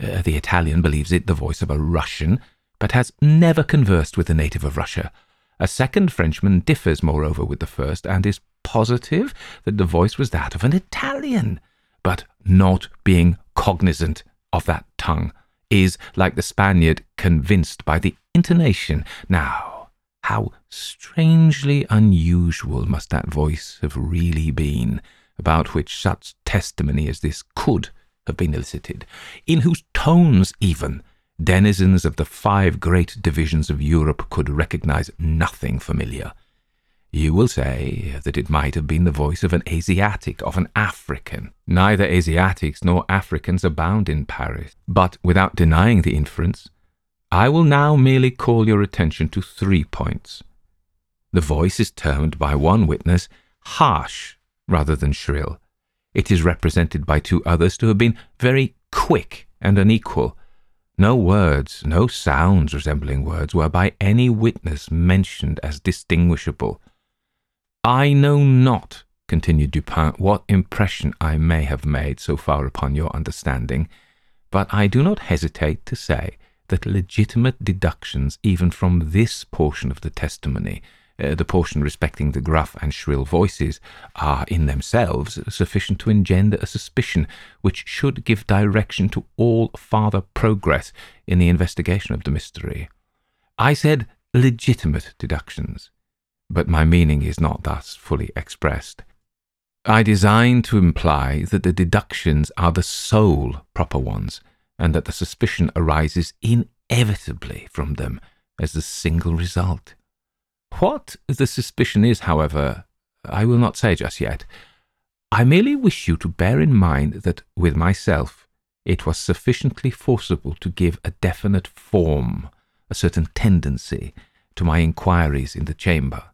Uh, the Italian believes it the voice of a Russian, but has never conversed with a native of Russia. A second Frenchman differs, moreover, with the first, and is positive that the voice was that of an Italian, but not being cognizant of that tongue, is, like the Spaniard, convinced by the intonation. Now, how strangely unusual must that voice have really been, about which such testimony as this could have been elicited, in whose tones even denizens of the five great divisions of Europe could recognize nothing familiar. You will say that it might have been the voice of an Asiatic, of an African. Neither Asiatics nor Africans abound in Paris. But without denying the inference, I will now merely call your attention to three points. The voice is termed by one witness harsh rather than shrill. It is represented by two others to have been very quick and unequal, No words, no sounds resembling words were by any witness mentioned as distinguishable. I know not, continued Dupin, what impression I may have made so far upon your understanding, but I do not hesitate to say that legitimate deductions even from this portion of the testimony uh, the portion respecting the gruff and shrill voices, are in themselves sufficient to engender a suspicion which should give direction to all farther progress in the investigation of the mystery. I said legitimate deductions, but my meaning is not thus fully expressed. I design to imply that the deductions are the sole proper ones, and that the suspicion arises inevitably from them as the single result. What the suspicion is, however, I will not say just yet. I merely wish you to bear in mind that with myself it was sufficiently forcible to give a definite form, a certain tendency, to my inquiries in the chamber.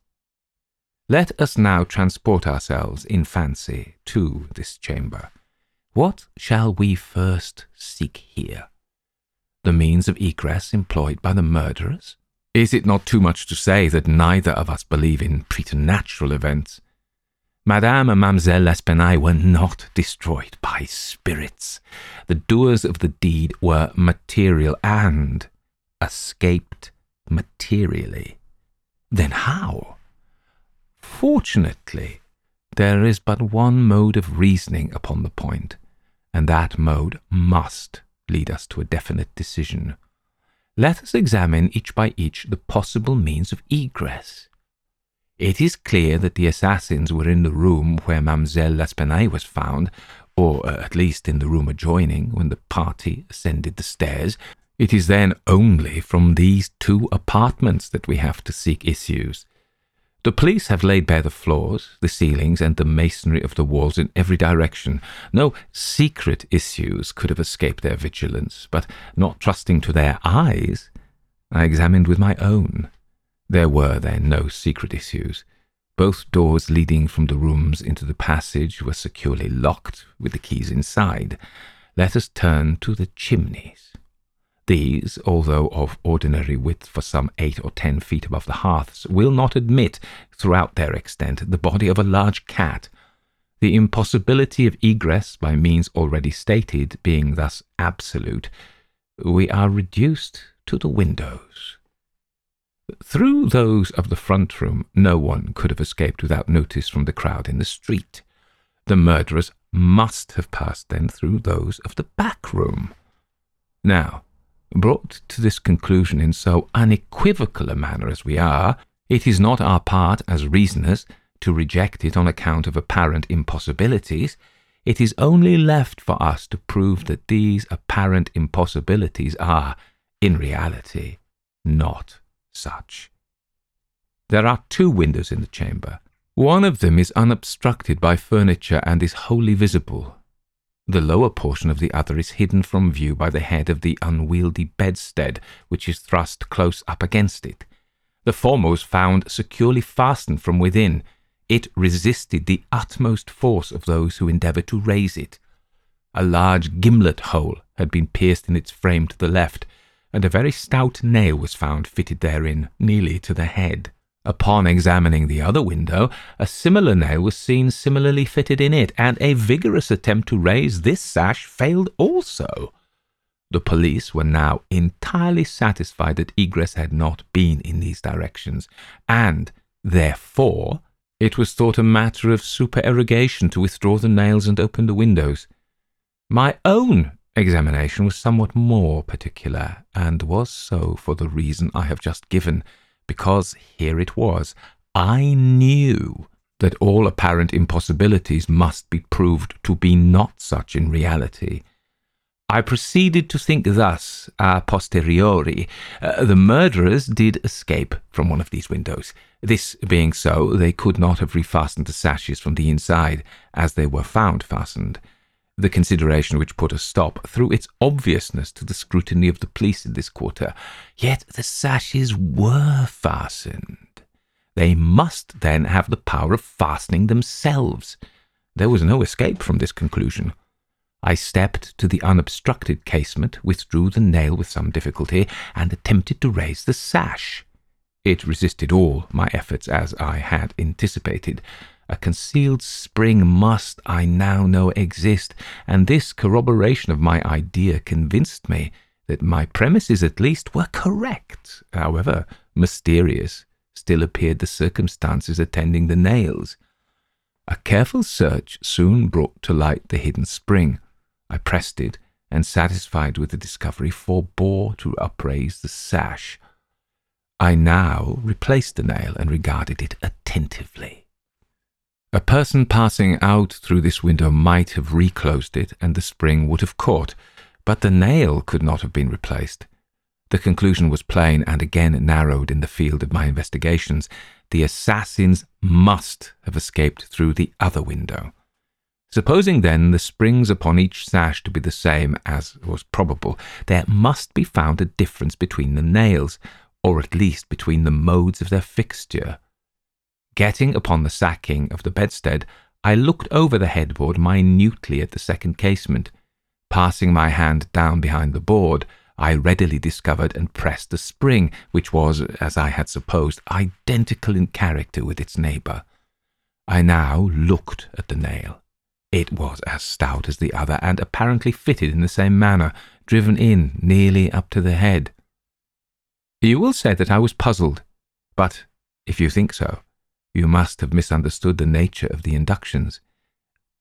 Let us now transport ourselves in fancy to this chamber. What shall we first seek here? The means of egress employed by the murderers? Is it not too much to say that neither of us believe in preternatural events? Madame and Mademoiselle L'Espanaye were not destroyed by spirits. The doers of the deed were material and escaped materially. Then how? Fortunately, there is but one mode of reasoning upon the point, and that mode must lead us to a definite decision. Let us examine each by each the possible means of egress. It is clear that the assassins were in the room where Mademoiselle L'Espanaye was found, or uh, at least in the room adjoining, when the party ascended the stairs. It is then only from these two apartments that we have to seek issues. The police have laid bare the floors, the ceilings, and the masonry of the walls in every direction. No secret issues could have escaped their vigilance, but not trusting to their eyes, I examined with my own. There were then no secret issues. Both doors leading from the rooms into the passage were securely locked, with the keys inside. Let us turn to the chimneys. These, although of ordinary width for some eight or ten feet above the hearths, will not admit, throughout their extent, the body of a large cat. The impossibility of egress by means already stated being thus absolute, we are reduced to the windows. Through those of the front room, no one could have escaped without notice from the crowd in the street. The murderers must have passed then through those of the back room. Now, Brought to this conclusion in so unequivocal a manner as we are, it is not our part as reasoners to reject it on account of apparent impossibilities. It is only left for us to prove that these apparent impossibilities are, in reality, not such. There are two windows in the chamber. One of them is unobstructed by furniture and is wholly visible. The lower portion of the other is hidden from view by the head of the unwieldy bedstead, which is thrust close up against it. The former was found securely fastened from within. It resisted the utmost force of those who endeavoured to raise it. A large gimlet hole had been pierced in its frame to the left, and a very stout nail was found fitted therein, nearly to the head. Upon examining the other window, a similar nail was seen similarly fitted in it, and a vigorous attempt to raise this sash failed also. The police were now entirely satisfied that egress had not been in these directions, and, therefore, it was thought a matter of supererogation to withdraw the nails and open the windows. My own examination was somewhat more particular, and was so for the reason I have just given because here it was. I knew that all apparent impossibilities must be proved to be not such in reality. I proceeded to think thus a posteriori. Uh, the murderers did escape from one of these windows. This being so, they could not have refastened the sashes from the inside, as they were found fastened the consideration which put a stop, through its obviousness, to the scrutiny of the police in this quarter. Yet the sashes were fastened. They must then have the power of fastening themselves. There was no escape from this conclusion. I stepped to the unobstructed casement, withdrew the nail with some difficulty, and attempted to raise the sash. It resisted all my efforts as I had anticipated. A concealed spring must, I now know, exist, and this corroboration of my idea convinced me that my premises at least were correct. However mysterious still appeared the circumstances attending the nails. A careful search soon brought to light the hidden spring. I pressed it, and satisfied with the discovery, forbore to upraise the sash. I now replaced the nail and regarded it attentively. A person passing out through this window might have reclosed it, and the spring would have caught, but the nail could not have been replaced. The conclusion was plain and again narrowed in the field of my investigations. The assassins must have escaped through the other window. Supposing then the springs upon each sash to be the same, as was probable, there must be found a difference between the nails, or at least between the modes of their fixture. Getting upon the sacking of the bedstead, I looked over the headboard minutely at the second casement. Passing my hand down behind the board, I readily discovered and pressed the spring, which was, as I had supposed, identical in character with its neighbour. I now looked at the nail. It was as stout as the other, and apparently fitted in the same manner, driven in nearly up to the head. You will say that I was puzzled, but if you think so, you must have misunderstood the nature of the inductions.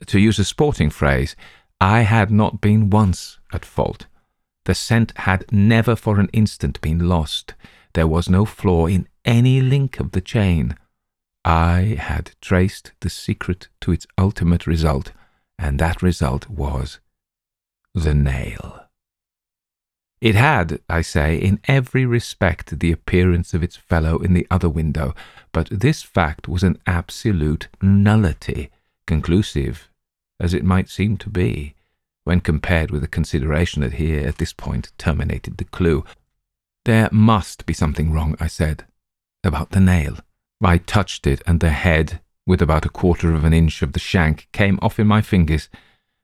To use a sporting phrase, I had not been once at fault. The scent had never for an instant been lost. There was no flaw in any link of the chain. I had traced the secret to its ultimate result, and that result was the nail. It had, I say, in every respect the appearance of its fellow in the other window, but this fact was an absolute nullity, conclusive as it might seem to be, when compared with the consideration that here, at this point, terminated the clue. There must be something wrong, I said, about the nail. I touched it, and the head, with about a quarter of an inch of the shank, came off in my fingers.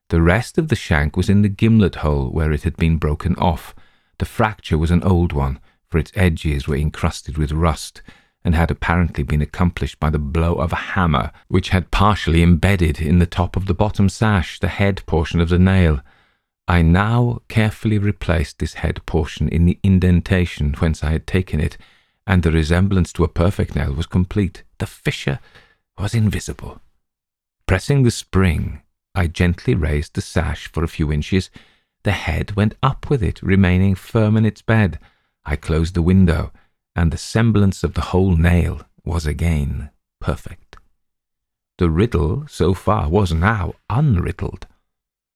The rest of the shank was in the gimlet hole where it had been broken off. The fracture was an old one, for its edges were encrusted with rust, and had apparently been accomplished by the blow of a hammer, which had partially embedded in the top of the bottom sash the head portion of the nail. I now carefully replaced this head portion in the indentation whence I had taken it, and the resemblance to a perfect nail was complete. The fissure was invisible. Pressing the spring, I gently raised the sash for a few inches. The head went up with it, remaining firm in its bed. I closed the window, and the semblance of the whole nail was again perfect. The riddle, so far, was now unriddled.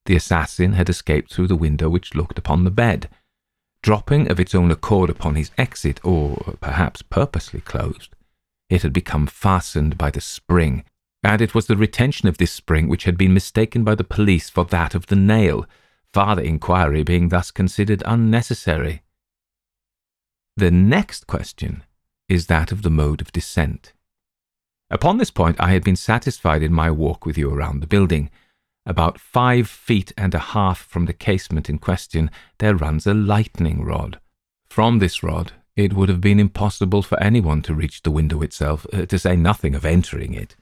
The assassin had escaped through the window which looked upon the bed. Dropping of its own accord upon his exit, or perhaps purposely closed, it had become fastened by the spring, and it was the retention of this spring which had been mistaken by the police for that of the nail, farther inquiry being thus considered unnecessary. The next question is that of the mode of descent. Upon this point, I had been satisfied in my walk with you around the building. About five feet and a half from the casement in question, there runs a lightning rod. From this rod, it would have been impossible for anyone to reach the window itself, uh, to say nothing of entering it.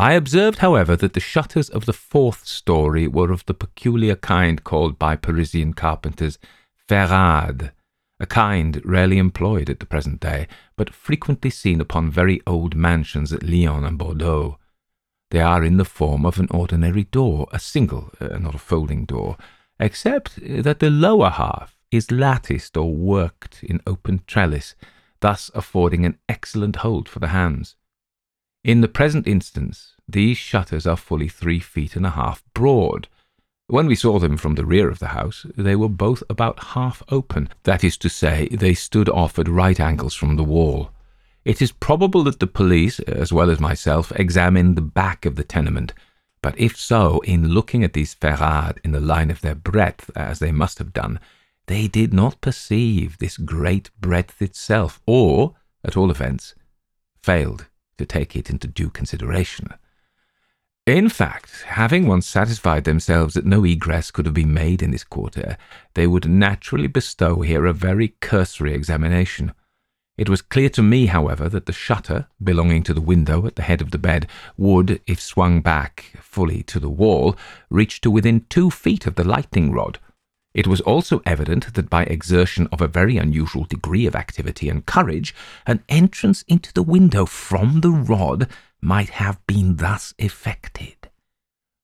I observed, however, that the shutters of the fourth story were of the peculiar kind called by Parisian carpenters ferrades, a kind rarely employed at the present day, but frequently seen upon very old mansions at Lyons and Bordeaux. They are in the form of an ordinary door, a single, uh, not a folding door, except that the lower half is latticed or worked in open trellis, thus affording an excellent hold for the hands. In the present instance, these shutters are fully three feet and a half broad, when we saw them from the rear of the house, they were both about half open, that is to say, they stood off at right angles from the wall. It is probable that the police, as well as myself, examined the back of the tenement, but if so, in looking at these ferrades in the line of their breadth, as they must have done, they did not perceive this great breadth itself, or, at all events, failed to take it into due consideration. In fact, having once satisfied themselves that no egress could have been made in this quarter, they would naturally bestow here a very cursory examination. It was clear to me, however, that the shutter belonging to the window at the head of the bed would, if swung back fully to the wall, reach to within two feet of the lightning rod. It was also evident that by exertion of a very unusual degree of activity and courage, an entrance into the window from the rod might have been thus effected.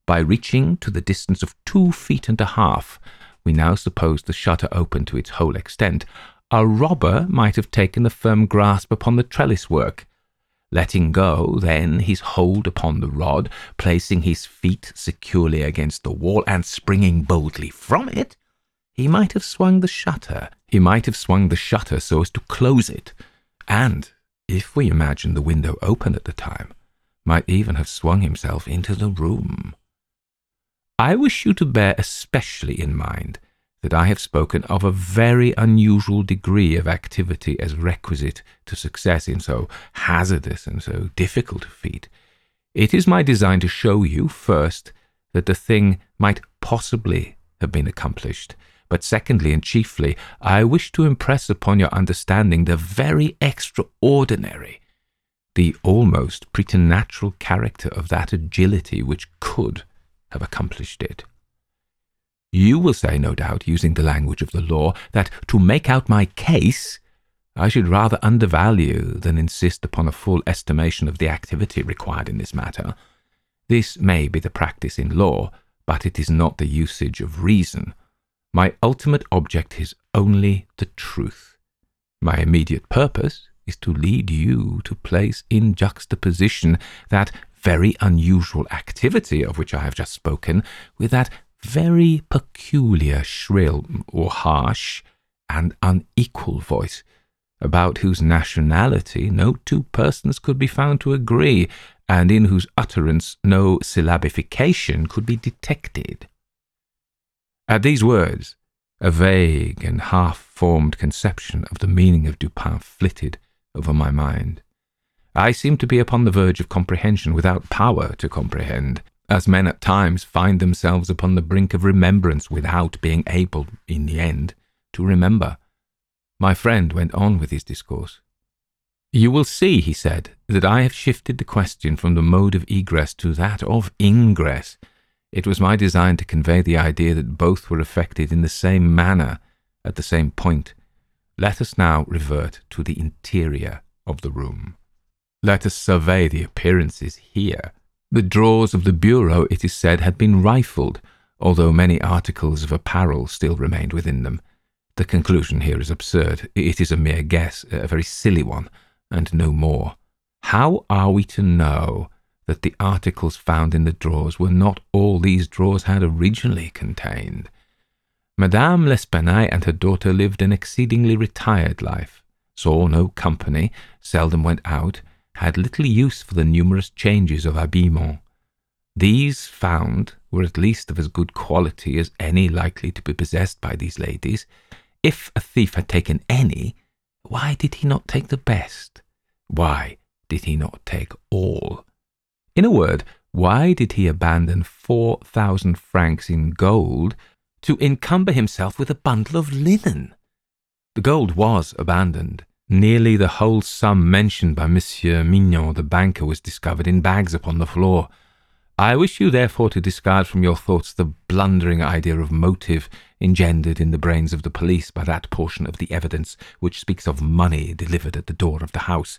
By reaching to the distance of two feet and a half, we now suppose the shutter open to its whole extent, a robber might have taken a firm grasp upon the trellis work, letting go then his hold upon the rod, placing his feet securely against the wall, and springing boldly from it, he might have swung the shutter. He might have swung the shutter so as to close it, and, if we imagine the window open at the time, might even have swung himself into the room. I wish you to bear especially in mind that I have spoken of a very unusual degree of activity as requisite to success in so hazardous and so difficult a feat. It is my design to show you, first, that the thing might possibly have been accomplished, but secondly and chiefly, I wish to impress upon your understanding the very extraordinary the almost preternatural character of that agility which could have accomplished it. You will say, no doubt, using the language of the law, that to make out my case, I should rather undervalue than insist upon a full estimation of the activity required in this matter. This may be the practice in law, but it is not the usage of reason. My ultimate object is only the truth. My immediate purpose is to lead you to place in juxtaposition that very unusual activity of which I have just spoken with that very peculiar, shrill, or harsh, and unequal voice, about whose nationality no two persons could be found to agree, and in whose utterance no syllabification could be detected. At these words, a vague and half formed conception of the meaning of Dupin flitted over my mind. I seemed to be upon the verge of comprehension without power to comprehend, as men at times find themselves upon the brink of remembrance without being able, in the end, to remember. My friend went on with his discourse. You will see, he said, that I have shifted the question from the mode of egress to that of ingress. It was my design to convey the idea that both were affected in the same manner, at the same point, let us now revert to the interior of the room. Let us survey the appearances here. The drawers of the bureau, it is said, had been rifled, although many articles of apparel still remained within them. The conclusion here is absurd. It is a mere guess, a very silly one, and no more. How are we to know that the articles found in the drawers were not all these drawers had originally contained? Madame L'Espanaye and her daughter lived an exceedingly retired life, saw no company, seldom went out, had little use for the numerous changes of habillement. These found were at least of as good quality as any likely to be possessed by these ladies. If a thief had taken any, why did he not take the best? Why did he not take all? In a word, why did he abandon four thousand francs in gold to encumber himself with a bundle of linen. The gold was abandoned. Nearly the whole sum mentioned by Monsieur Mignaud, the banker, was discovered in bags upon the floor. I wish you therefore to discard from your thoughts the blundering idea of motive engendered in the brains of the police by that portion of the evidence which speaks of money delivered at the door of the house.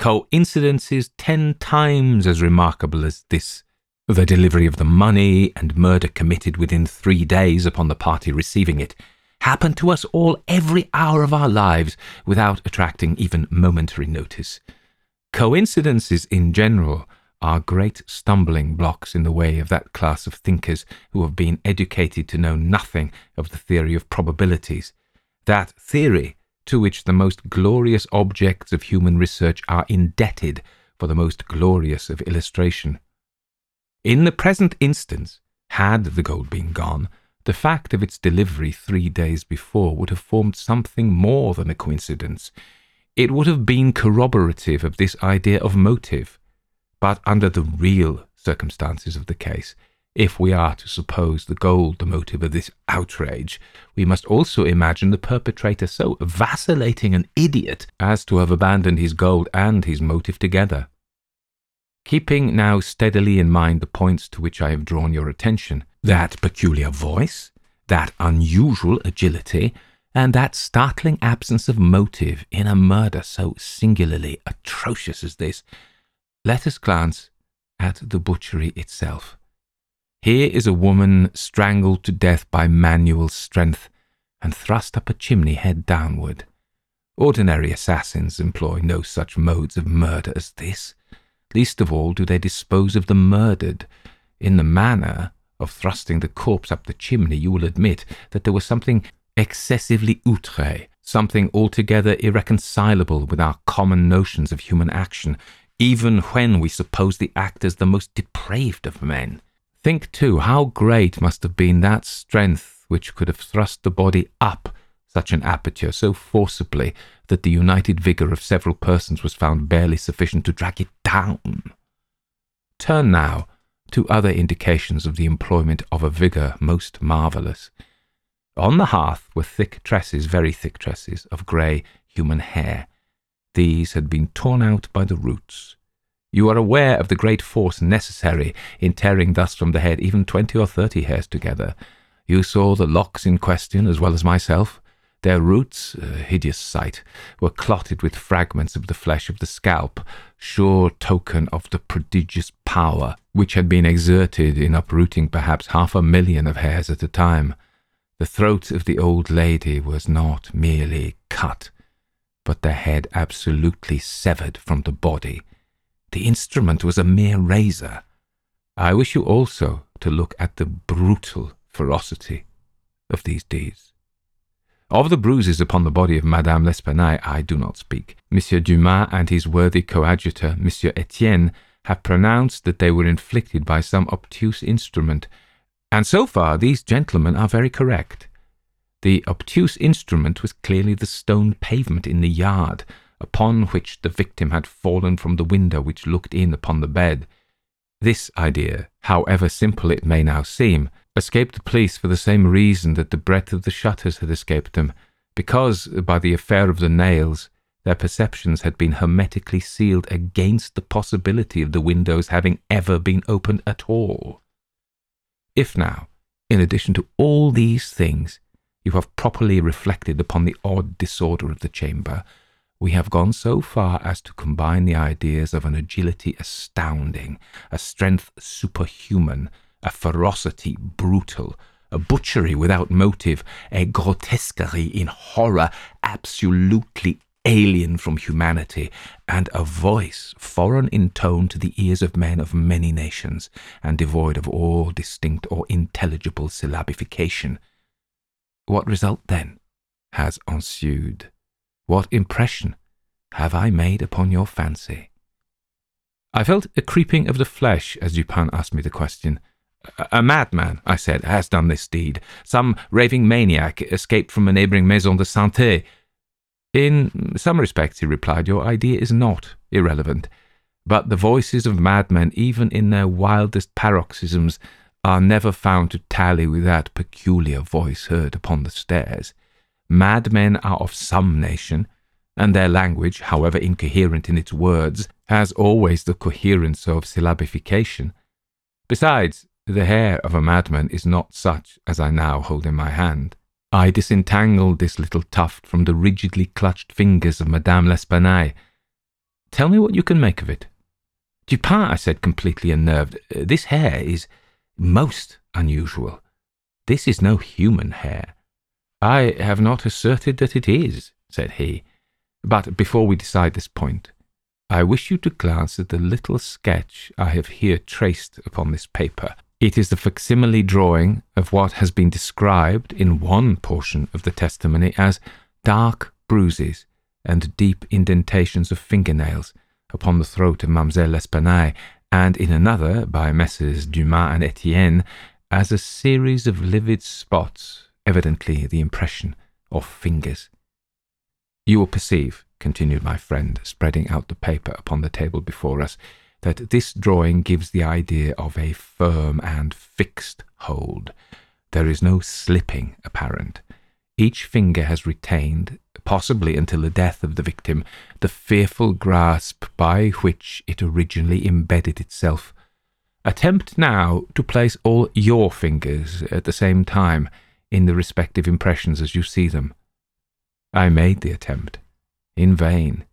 Coincidences ten times as remarkable as this the delivery of the money and murder committed within three days upon the party receiving it happened to us all every hour of our lives without attracting even momentary notice. Coincidences in general are great stumbling blocks in the way of that class of thinkers who have been educated to know nothing of the theory of probabilities, that theory to which the most glorious objects of human research are indebted for the most glorious of illustration. In the present instance, had the gold been gone, the fact of its delivery three days before would have formed something more than a coincidence. It would have been corroborative of this idea of motive. But under the real circumstances of the case, if we are to suppose the gold the motive of this outrage, we must also imagine the perpetrator so vacillating an idiot as to have abandoned his gold and his motive together. Keeping now steadily in mind the points to which I have drawn your attention, that peculiar voice, that unusual agility, and that startling absence of motive in a murder so singularly atrocious as this, let us glance at the butchery itself. Here is a woman strangled to death by manual strength and thrust up a chimney head downward. Ordinary assassins employ no such modes of murder as this. Least of all do they dispose of the murdered. In the manner of thrusting the corpse up the chimney, you will admit that there was something excessively outre, something altogether irreconcilable with our common notions of human action, even when we suppose the actors the most depraved of men. Think, too, how great must have been that strength which could have thrust the body up such an aperture so forcibly that the united vigour of several persons was found barely sufficient to drag it down. Turn now to other indications of the employment of a vigour most marvellous. On the hearth were thick tresses, very thick tresses, of grey human hair. These had been torn out by the roots. You are aware of the great force necessary in tearing thus from the head even twenty or thirty hairs together. You saw the locks in question as well as myself. Their roots, a hideous sight, were clotted with fragments of the flesh of the scalp, sure token of the prodigious power which had been exerted in uprooting perhaps half a million of hairs at a time. The throat of the old lady was not merely cut, but the head absolutely severed from the body the instrument was a mere razor. I wish you also to look at the brutal ferocity of these deeds. Of the bruises upon the body of Madame L'Espanaye I do not speak. Monsieur Dumas and his worthy coadjutor, Monsieur Etienne, have pronounced that they were inflicted by some obtuse instrument, and so far these gentlemen are very correct. The obtuse instrument was clearly the stone pavement in the yard, upon which the victim had fallen from the window which looked in upon the bed. This idea, however simple it may now seem, escaped the police for the same reason that the breadth of the shutters had escaped them, because, by the affair of the nails, their perceptions had been hermetically sealed against the possibility of the windows having ever been opened at all. If now, in addition to all these things, you have properly reflected upon the odd disorder of the chamber, we have gone so far as to combine the ideas of an agility astounding, a strength superhuman, a ferocity brutal, a butchery without motive, a grotesquerie in horror absolutely alien from humanity, and a voice foreign in tone to the ears of men of many nations, and devoid of all distinct or intelligible syllabification. What result, then, has ensued? What impression have I made upon your fancy? I felt a creeping of the flesh as Dupin asked me the question. A, madman, I said, has done this deed. Some raving maniac escaped from a neighbouring maison de santé. In some respects, he replied, your idea is not irrelevant. But the voices of madmen, even in their wildest paroxysms, are never found to tally with that peculiar voice heard upon the stairs. Madmen are of some nation, and their language, however incoherent in its words, has always the coherence of syllabification. Besides, the hair of a madman is not such as I now hold in my hand. I disentangled this little tuft from the rigidly clutched fingers of Madame L'Espanaye. Tell me what you can make of it. Dupin, I said, completely unnerved, this hair is most unusual. This is no human hair. I have not asserted that it is, said he. But before we decide this point, I wish you to glance at the little sketch I have here traced upon this paper. It is the facsimile drawing of what has been described in one portion of the testimony as dark bruises and deep indentations of fingernails upon the throat of Mademoiselle L'Espanaye, and in another, by Messrs. Dumas and Etienne, as a series of livid spots evidently the impression of fingers. You will perceive, continued my friend, spreading out the paper upon the table before us, that this drawing gives the idea of a firm and fixed hold. There is no slipping apparent. Each finger has retained, possibly until the death of the victim, the fearful grasp by which it originally embedded itself. Attempt now to place all your fingers at the same time in the respective impressions as you see them. I made the attempt. In vain.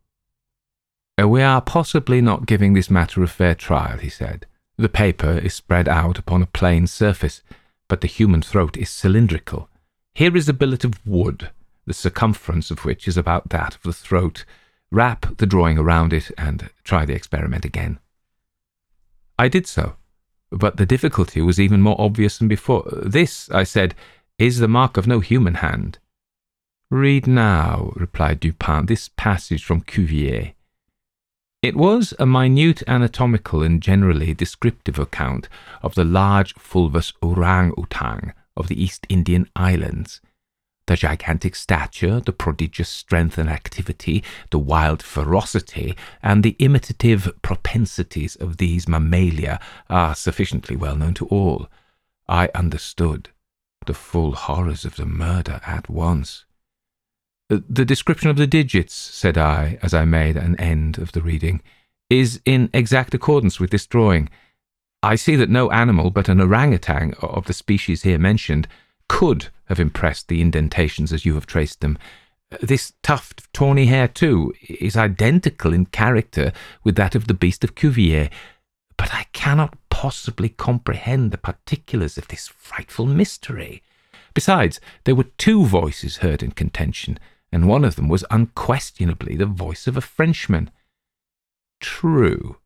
Uh, we are possibly not giving this matter a fair trial, he said. The paper is spread out upon a plain surface, but the human throat is cylindrical. Here is a billet of wood, the circumference of which is about that of the throat. Wrap the drawing around it and try the experiment again. I did so, but the difficulty was even more obvious than before. This, I said, is the mark of no human hand. Read now, replied Dupin, this passage from Cuvier. It was a minute anatomical and generally descriptive account of the large fulvous orang outang of the East Indian Islands. The gigantic stature, the prodigious strength and activity, the wild ferocity, and the imitative propensities of these mammalia are sufficiently well known to all. I understood the full horrors of the murder at once. The description of the digits, said I, as I made an end of the reading, is in exact accordance with this drawing. I see that no animal but an orangutan of the species here mentioned could have impressed the indentations as you have traced them. This tuft of tawny hair, too, is identical in character with that of the beast of Cuvier, but I cannot possibly comprehend the particulars of this frightful mystery. Besides, there were two voices heard in contention and one of them was unquestionably the voice of a Frenchman. True.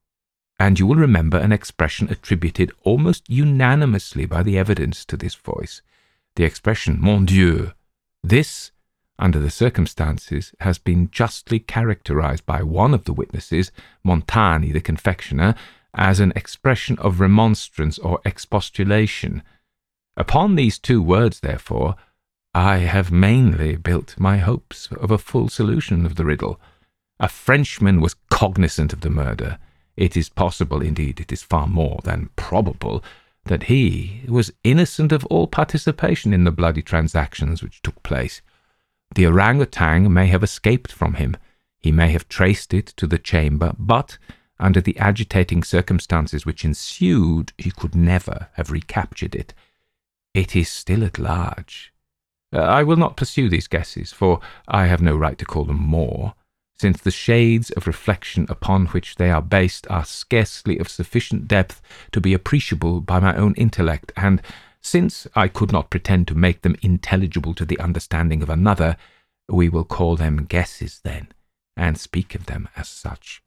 And you will remember an expression attributed almost unanimously by the evidence to this voice the expression, Mon Dieu. This, under the circumstances, has been justly characterized by one of the witnesses, Montani, the confectioner, as an expression of remonstrance or expostulation. Upon these two words, therefore, I have mainly built my hopes of a full solution of the riddle. A Frenchman was cognizant of the murder. It is possible, indeed, it is far more than probable, that he was innocent of all participation in the bloody transactions which took place. The orangutan may have escaped from him. He may have traced it to the chamber, but under the agitating circumstances which ensued, he could never have recaptured it. It is still at large, uh, I will not pursue these guesses, for I have no right to call them more, since the shades of reflection upon which they are based are scarcely of sufficient depth to be appreciable by my own intellect, and since I could not pretend to make them intelligible to the understanding of another, we will call them guesses then, and speak of them as such.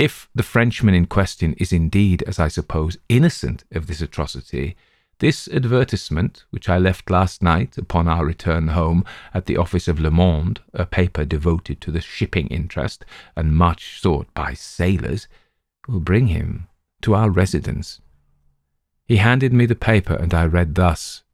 If the Frenchman in question is indeed, as I suppose, innocent of this atrocity, this advertisement, which I left last night upon our return home at the office of Le Monde, a paper devoted to the shipping interest and much sought by sailors, will bring him to our residence. He handed me the paper, and I read thus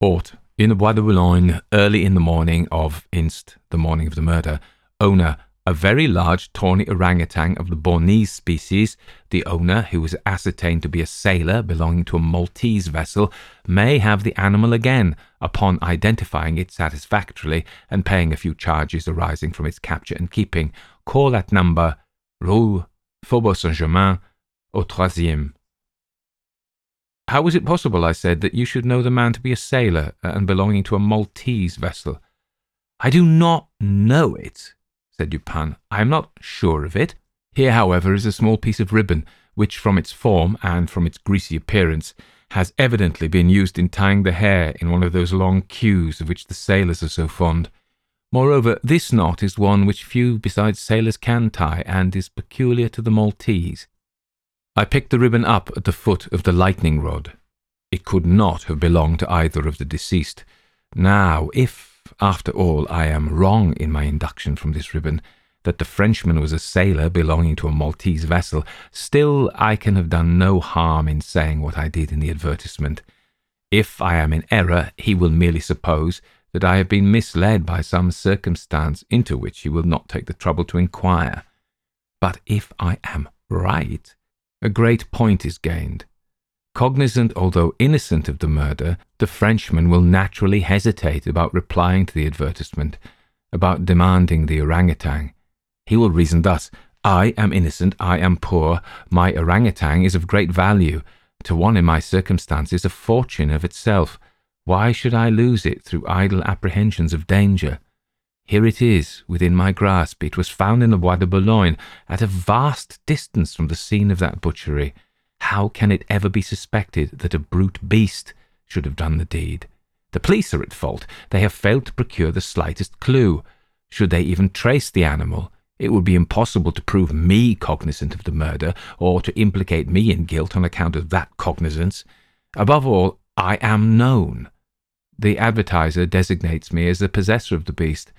Ought, in the Bois de Boulogne, early in the morning of inst. the morning of the murder, owner a very large tawny orangutan of the Bornese species, the owner, who was ascertained to be a sailor belonging to a Maltese vessel, may have the animal again upon identifying it satisfactorily and paying a few charges arising from its capture and keeping. Call at number Rue Faubourg Saint Germain au troisième. How is it possible, I said, that you should know the man to be a sailor uh, and belonging to a Maltese vessel? I do not know it, said Dupin. I am not sure of it. Here, however, is a small piece of ribbon, which, from its form and from its greasy appearance, has evidently been used in tying the hair in one of those long queues of which the sailors are so fond. Moreover, this knot is one which few besides sailors can tie, and is peculiar to the Maltese. I picked the ribbon up at the foot of the lightning rod. It could not have belonged to either of the deceased. Now, if after all, I am wrong in my induction from this ribbon that the Frenchman was a sailor belonging to a Maltese vessel, still I can have done no harm in saying what I did in the advertisement. If I am in error, he will merely suppose that I have been misled by some circumstance into which he will not take the trouble to inquire. But if I am right, a great point is gained. Cognizant, although innocent of the murder, the Frenchman will naturally hesitate about replying to the advertisement, about demanding the orangutan. He will reason thus I am innocent, I am poor, my orangutan is of great value. To one in my circumstances, a fortune of itself. Why should I lose it through idle apprehensions of danger? Here it is, within my grasp. It was found in the Bois de Boulogne, at a vast distance from the scene of that butchery. How can it ever be suspected that a brute beast should have done the deed? The police are at fault. They have failed to procure the slightest clue. Should they even trace the animal, it would be impossible to prove me cognizant of the murder, or to implicate me in guilt on account of that cognizance. Above all, I am known. The advertiser designates me as the possessor of the beast.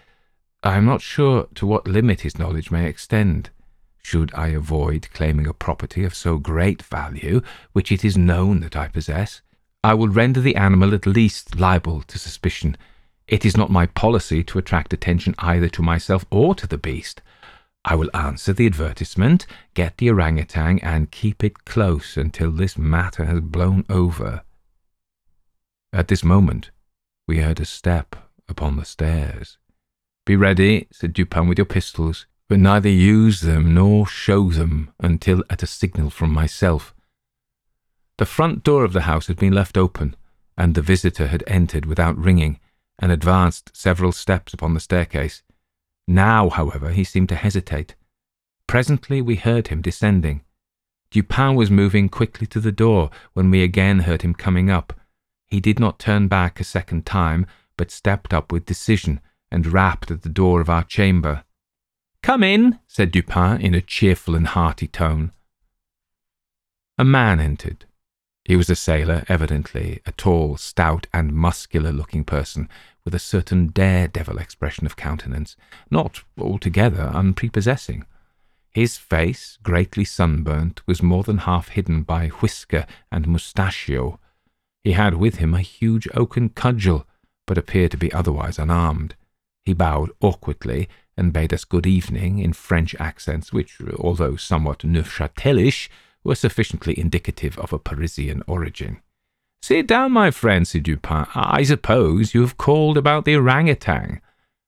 I am not sure to what limit his knowledge may extend. Should I avoid claiming a property of so great value, which it is known that I possess, I will render the animal at least liable to suspicion. It is not my policy to attract attention either to myself or to the beast. I will answer the advertisement, get the orangutan, and keep it close until this matter has blown over. At this moment, we heard a step upon the stairs. Be ready, said Dupin, with your pistols but neither use them nor show them until at a signal from myself. The front door of the house had been left open, and the visitor had entered without ringing and advanced several steps upon the staircase. Now, however, he seemed to hesitate. Presently we heard him descending. Dupin was moving quickly to the door when we again heard him coming up. He did not turn back a second time, but stepped up with decision and rapped at the door of our chamber. Come in, said Dupin in a cheerful and hearty tone. A man entered. He was a sailor, evidently, a tall, stout, and muscular looking person, with a certain daredevil expression of countenance, not altogether unprepossessing. His face, greatly sunburnt, was more than half hidden by whisker and mustachio. He had with him a huge oaken cudgel, but appeared to be otherwise unarmed. He bowed awkwardly and bade us good evening in French accents, which, although somewhat Neufchatelish, were sufficiently indicative of a Parisian origin. Sit down, my friend, said Dupin. I suppose you have called about the orangutan.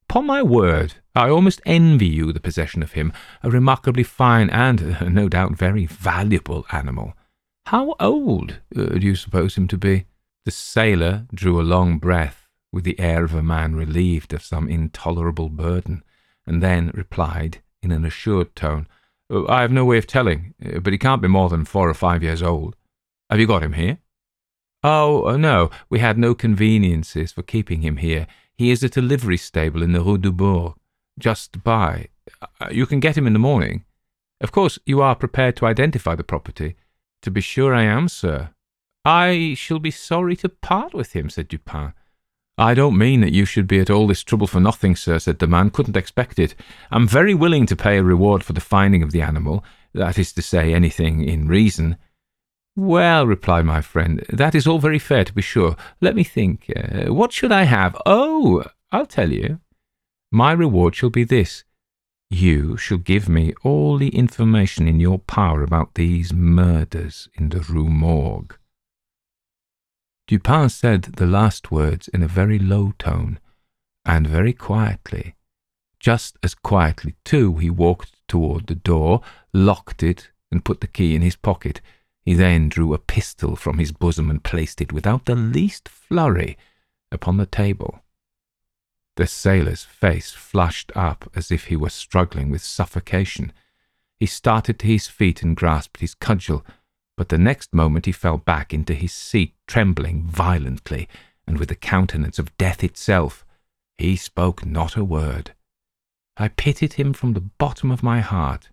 Upon my word, I almost envy you the possession of him, a remarkably fine and, no doubt, very valuable animal. How old uh, do you suppose him to be? The sailor drew a long breath, with the air of a man relieved of some intolerable burden and then replied in an assured tone, oh, I have no way of telling, uh, but he can't be more than four or five years old. Have you got him here? Oh, uh, no, we had no conveniences for keeping him here. He is at a livery stable in the Rue Dubourg, just by. Uh, you can get him in the morning. Of course, you are prepared to identify the property. To be sure I am, sir. I shall be sorry to part with him, said Dupin. I don't mean that you should be at all this trouble for nothing, sir, said the man. Couldn't expect it. I'm very willing to pay a reward for the finding of the animal, that is to say, anything in reason. Well, replied my friend, that is all very fair, to be sure. Let me think. Uh, what should I have? Oh, I'll tell you. My reward shall be this. You shall give me all the information in your power about these murders in the Rue Morgue. Dupin said the last words in a very low tone, and very quietly. Just as quietly, too, he walked toward the door, locked it, and put the key in his pocket. He then drew a pistol from his bosom and placed it, without the least flurry, upon the table. The sailor's face flushed up as if he were struggling with suffocation. He started to his feet and grasped his cudgel but the next moment he fell back into his seat, trembling violently, and with the countenance of death itself. He spoke not a word. I pitied him from the bottom of my heart.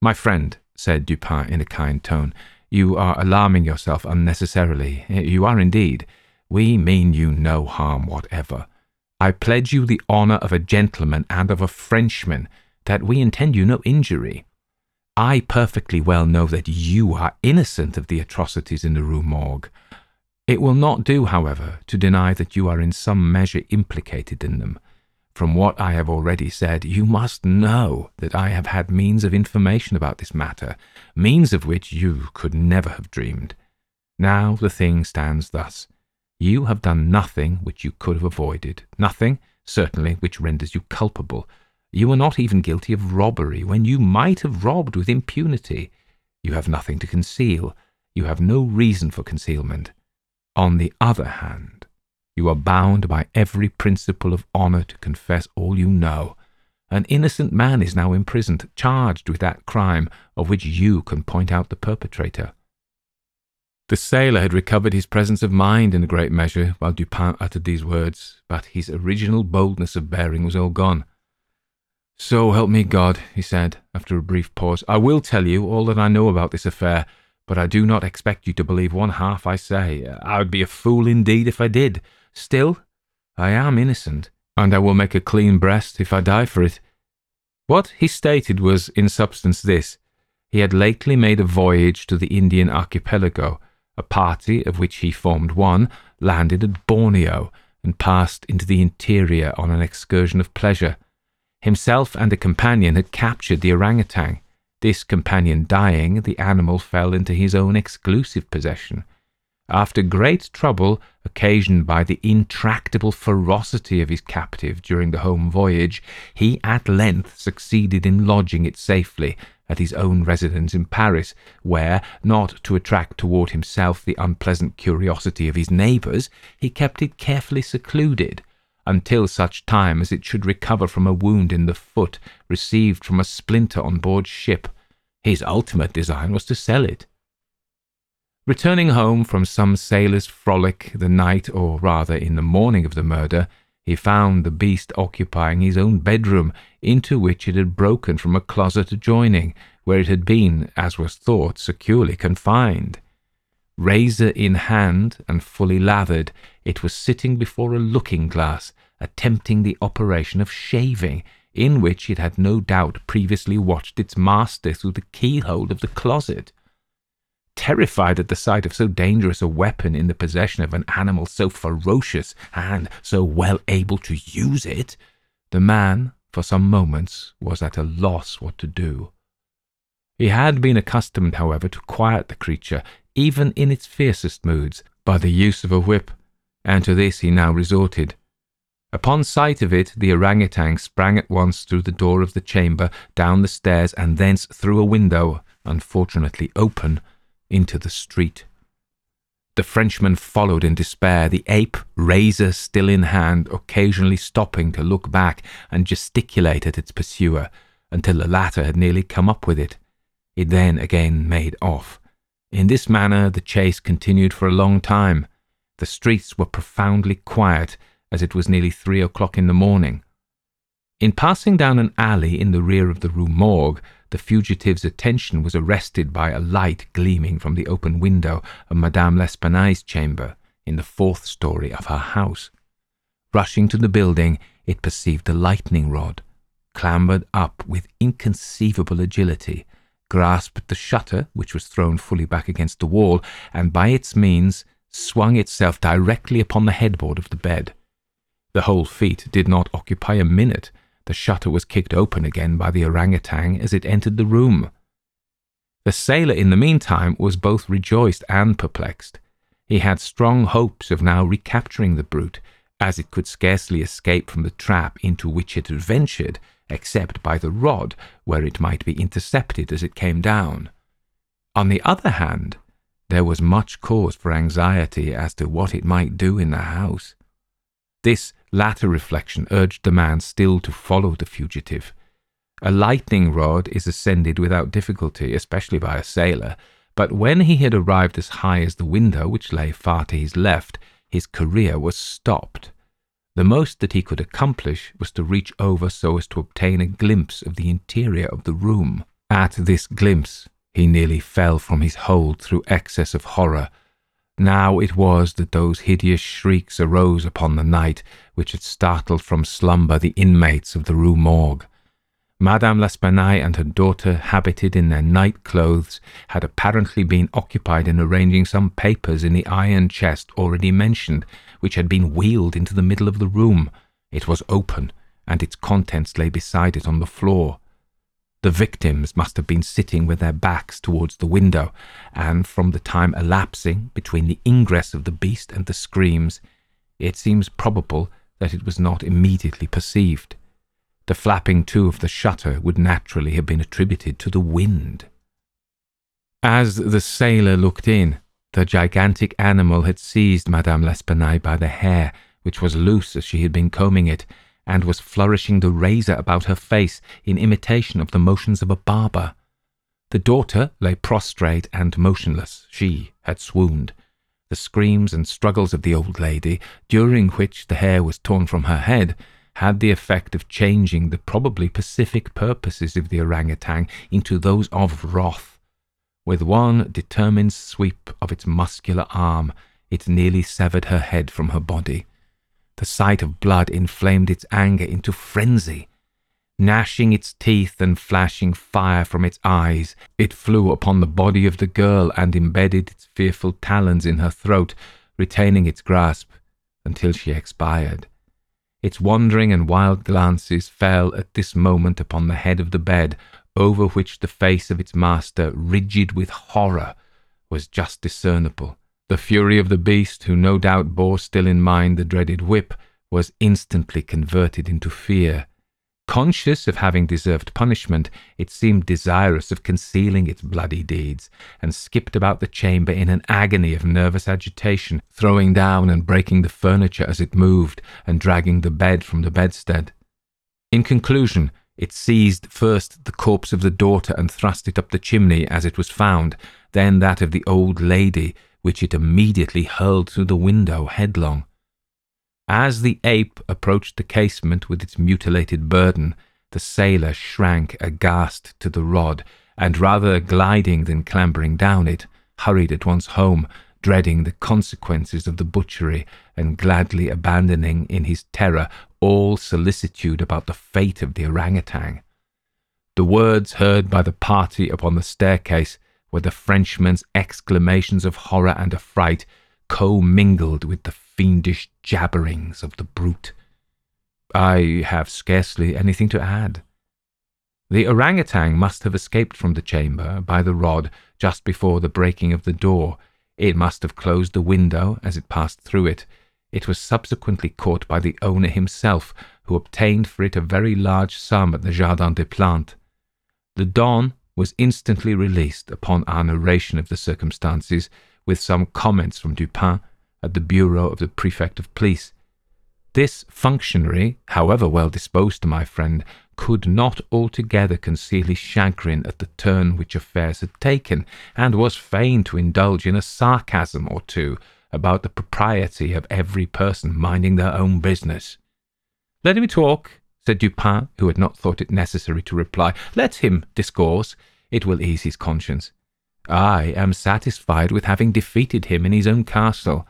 My friend, said Dupin in a kind tone, you are alarming yourself unnecessarily. You are indeed. We mean you no harm whatever. I pledge you the honour of a gentleman and of a Frenchman that we intend you no injury. I perfectly well know that you are innocent of the atrocities in the Rue Morgue. It will not do, however, to deny that you are in some measure implicated in them. From what I have already said, you must know that I have had means of information about this matter, means of which you could never have dreamed. Now the thing stands thus. You have done nothing which you could have avoided, nothing, certainly, which renders you culpable. You are not even guilty of robbery, when you might have robbed with impunity. You have nothing to conceal. You have no reason for concealment. On the other hand, you are bound by every principle of honour to confess all you know. An innocent man is now imprisoned, charged with that crime of which you can point out the perpetrator. The sailor had recovered his presence of mind in a great measure while Dupin uttered these words, but his original boldness of bearing was all gone. So help me God, he said, after a brief pause, I will tell you all that I know about this affair, but I do not expect you to believe one half I say. I would be a fool indeed if I did. Still, I am innocent, and I will make a clean breast if I die for it. What he stated was in substance this he had lately made a voyage to the Indian archipelago a party, of which he formed one, landed at Borneo and passed into the interior on an excursion of pleasure. Himself and a companion had captured the orangutan. This companion dying, the animal fell into his own exclusive possession. After great trouble, occasioned by the intractable ferocity of his captive during the home voyage, he at length succeeded in lodging it safely at his own residence in Paris, where, not to attract toward himself the unpleasant curiosity of his neighbours, he kept it carefully secluded, until such time as it should recover from a wound in the foot received from a splinter on board ship. His ultimate design was to sell it. Returning home from some sailor's frolic the night, or rather in the morning of the murder, he found the beast occupying his own bedroom, into which it had broken from a closet adjoining, where it had been, as was thought, securely confined. Razor in hand and fully lathered, it was sitting before a looking glass, attempting the operation of shaving, in which it had no doubt previously watched its master through the keyhole of the closet terrified at the sight of so dangerous a weapon in the possession of an animal so ferocious and so well able to use it, the man, for some moments, was at a loss what to do. He had been accustomed, however, to quiet the creature, even in its fiercest moods, by the use of a whip, and to this he now resorted. Upon sight of it, the orangutan sprang at once through the door of the chamber, down the stairs, and thence through a window, unfortunately open, into the street. The Frenchman followed in despair, the ape, razor still in hand, occasionally stopping to look back and gesticulate at its pursuer until the latter had nearly come up with it. It then again made off. In this manner the chase continued for a long time. The streets were profoundly quiet, as it was nearly three o'clock in the morning. In passing down an alley in the rear of the Rue Morgue, the fugitive's attention was arrested by a light gleaming from the open window of Madame L'Espanaye's chamber in the fourth story of her house. Rushing to the building, it perceived a lightning rod, clambered up with inconceivable agility, grasped the shutter, which was thrown fully back against the wall, and by its means swung itself directly upon the headboard of the bed. The whole feat did not occupy a minute, the shutter was kicked open again by the orangutan as it entered the room. The sailor, in the meantime, was both rejoiced and perplexed. He had strong hopes of now recapturing the brute, as it could scarcely escape from the trap into which it had ventured, except by the rod, where it might be intercepted as it came down. On the other hand, there was much cause for anxiety as to what it might do in the house. This latter reflection urged the man still to follow the fugitive. A lightning rod is ascended without difficulty, especially by a sailor, but when he had arrived as high as the window, which lay far to his left, his career was stopped. The most that he could accomplish was to reach over so as to obtain a glimpse of the interior of the room. At this glimpse, he nearly fell from his hold through excess of horror, now it was that those hideous shrieks arose upon the night which had startled from slumber the inmates of the Rue Morgue. Madame L'Espanaye and her daughter, habited in their night clothes, had apparently been occupied in arranging some papers in the iron chest already mentioned, which had been wheeled into the middle of the room. It was open, and its contents lay beside it on the floor. The victims must have been sitting with their backs towards the window, and from the time elapsing between the ingress of the beast and the screams, it seems probable that it was not immediately perceived. The flapping to of the shutter would naturally have been attributed to the wind. As the sailor looked in, the gigantic animal had seized Madame L'Espanaye by the hair, which was loose as she had been combing it, and was flourishing the razor about her face in imitation of the motions of a barber. The daughter lay prostrate and motionless. She had swooned. The screams and struggles of the old lady, during which the hair was torn from her head, had the effect of changing the probably pacific purposes of the orangutan into those of wrath. With one determined sweep of its muscular arm, it nearly severed her head from her body. The sight of blood inflamed its anger into frenzy. Gnashing its teeth and flashing fire from its eyes, it flew upon the body of the girl and embedded its fearful talons in her throat, retaining its grasp until she expired. Its wandering and wild glances fell at this moment upon the head of the bed, over which the face of its master, rigid with horror, was just discernible. The fury of the beast, who no doubt bore still in mind the dreaded whip, was instantly converted into fear. Conscious of having deserved punishment, it seemed desirous of concealing its bloody deeds, and skipped about the chamber in an agony of nervous agitation, throwing down and breaking the furniture as it moved, and dragging the bed from the bedstead. In conclusion, it seized first the corpse of the daughter and thrust it up the chimney as it was found, then that of the old lady, which it immediately hurled through the window headlong. As the ape approached the casement with its mutilated burden, the sailor shrank aghast to the rod, and rather gliding than clambering down it, hurried at once home, dreading the consequences of the butchery, and gladly abandoning in his terror all solicitude about the fate of the orangutan. The words heard by the party upon the staircase were the Frenchman's exclamations of horror and affright, commingled with the fiendish jabberings of the brute. I have scarcely anything to add. The orangutan must have escaped from the chamber by the rod just before the breaking of the door. It must have closed the window as it passed through it. It was subsequently caught by the owner himself, who obtained for it a very large sum at the Jardin des Plantes. Le Bon was instantly released upon our narration of the circumstances, with some comments from Dupin at the bureau of the prefect of police. This functionary, however well disposed to my friend, could not altogether conceal his chagrin at the turn which affairs had taken, and was fain to indulge in a sarcasm or two about the propriety of every person minding their own business. Let him talk, said Dupin, who had not thought it necessary to reply. Let him discourse. It will ease his conscience. I am satisfied with having defeated him in his own castle.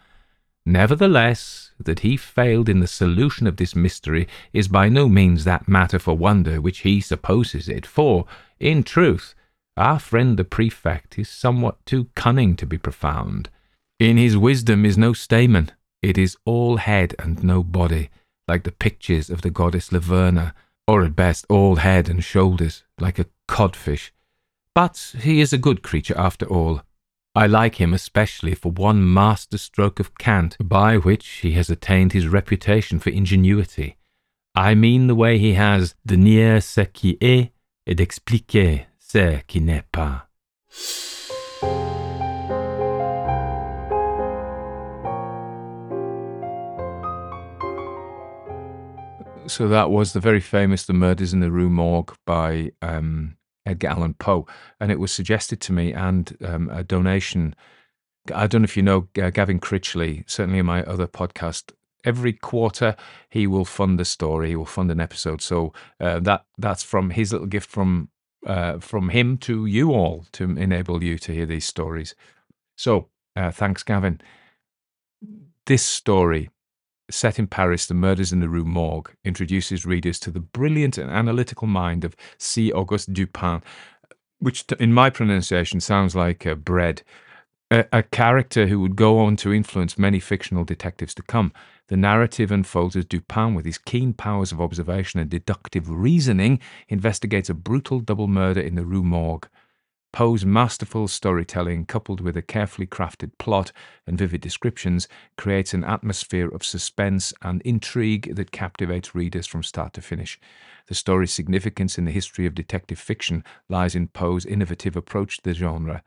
Nevertheless, that he failed in the solution of this mystery is by no means that matter for wonder which he supposes it, for, in truth, our friend the prefect is somewhat too cunning to be profound. In his wisdom is no stamen, it is all head and no body, like the pictures of the goddess Laverna, or at best all head and shoulders, like a codfish. But he is a good creature after all. I like him especially for one master stroke of cant by which he has attained his reputation for ingenuity. I mean the way he has de nier ce qui est et d'expliquer ce qui n'est pas. So that was the very famous The Murders in the Rue Morgue by um, Edgar Allan Poe, and it was suggested to me and um, a donation. I don't know if you know uh, Gavin Critchley, certainly in my other podcast. Every quarter, he will fund a story. He will fund an episode. So uh, that that's from his little gift from uh, from him to you all to enable you to hear these stories. So uh, thanks, Gavin. This story set in Paris, The Murders in the Rue Morgue introduces readers to the brilliant and analytical mind of C. Auguste Dupin, which in my pronunciation sounds like uh, bread. a, a character who would go on to influence many fictional detectives to come. The narrative unfolds as Dupin, with his keen powers of observation and deductive reasoning, investigates a brutal double murder in the Rue Morgue. Poe's masterful storytelling, coupled with a carefully crafted plot and vivid descriptions, creates an atmosphere of suspense and intrigue that captivates readers from start to finish. The story's significance in the history of detective fiction lies in Poe's innovative approach to the genre.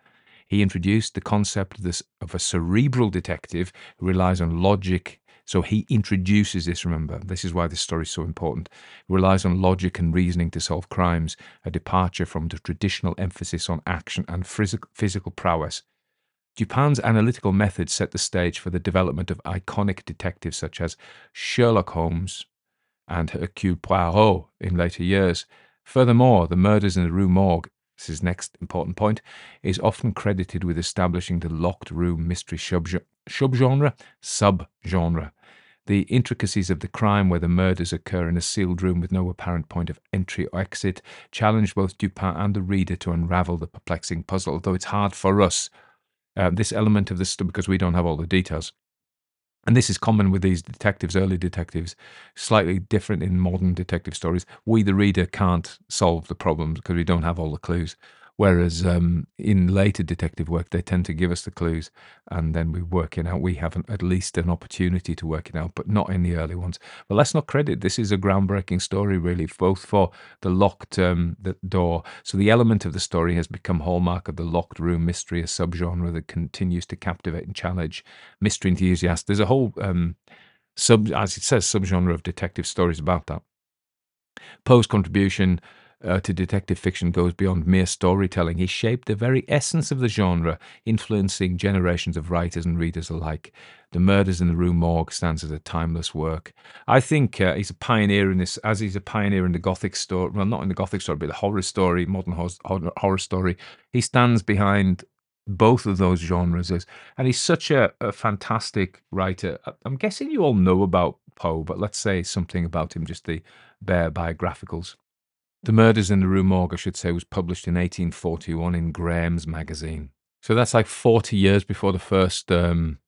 He introduced the concept of, a cerebral detective who relies on logic so he introduces this, remember, this is why this story is so important. It relies on logic and reasoning to solve crimes, a departure from the traditional emphasis on action and physical prowess. Dupin's analytical methods set the stage for the development of iconic detectives such as Sherlock Holmes and Hercule Poirot in later years. Furthermore, the murders in the Rue Morgue, this is next important point, is often credited with establishing the locked room mystery subgenre subgenre. The intricacies of the crime, where the murders occur in a sealed room with no apparent point of entry or exit, challenge both Dupin and the reader to unravel the perplexing puzzle, although it's hard for us. Uh, this element of the story, because we don't have all the details. And this is common with these detectives, early detectives, slightly different in modern detective stories. We, the reader, can't solve the problems because we don't have all the clues. Whereas um, in later detective work, they tend to give us the clues and then we work it out. We have an, at least an opportunity to work it out, but not in the early ones. But let's not credit this is a groundbreaking story, really, both for the locked um, the door. So the element of the story has become hallmark of the locked room mystery, a subgenre that continues to captivate and challenge mystery enthusiasts. There's a whole um, sub, as it says, subgenre of detective stories about that. Poe's contribution uh, to detective fiction goes beyond mere storytelling. He shaped the very essence of the genre, influencing generations of writers and readers alike. The Murders in the Rue Morgue stands as a timeless work. I think uh, he's a pioneer in this, as he's a pioneer in the Gothic story. Well, not in the Gothic story, but the horror story, modern horror, horror story. He stands behind both of those genres, and he's such a, a fantastic writer. I'm guessing you all know about Poe, but let's say something about him, just the bare biographicals. The Murders in the Rue Morgue, I should say, was published in 1841 in Graham's magazine. So that's like 40 years before the first um,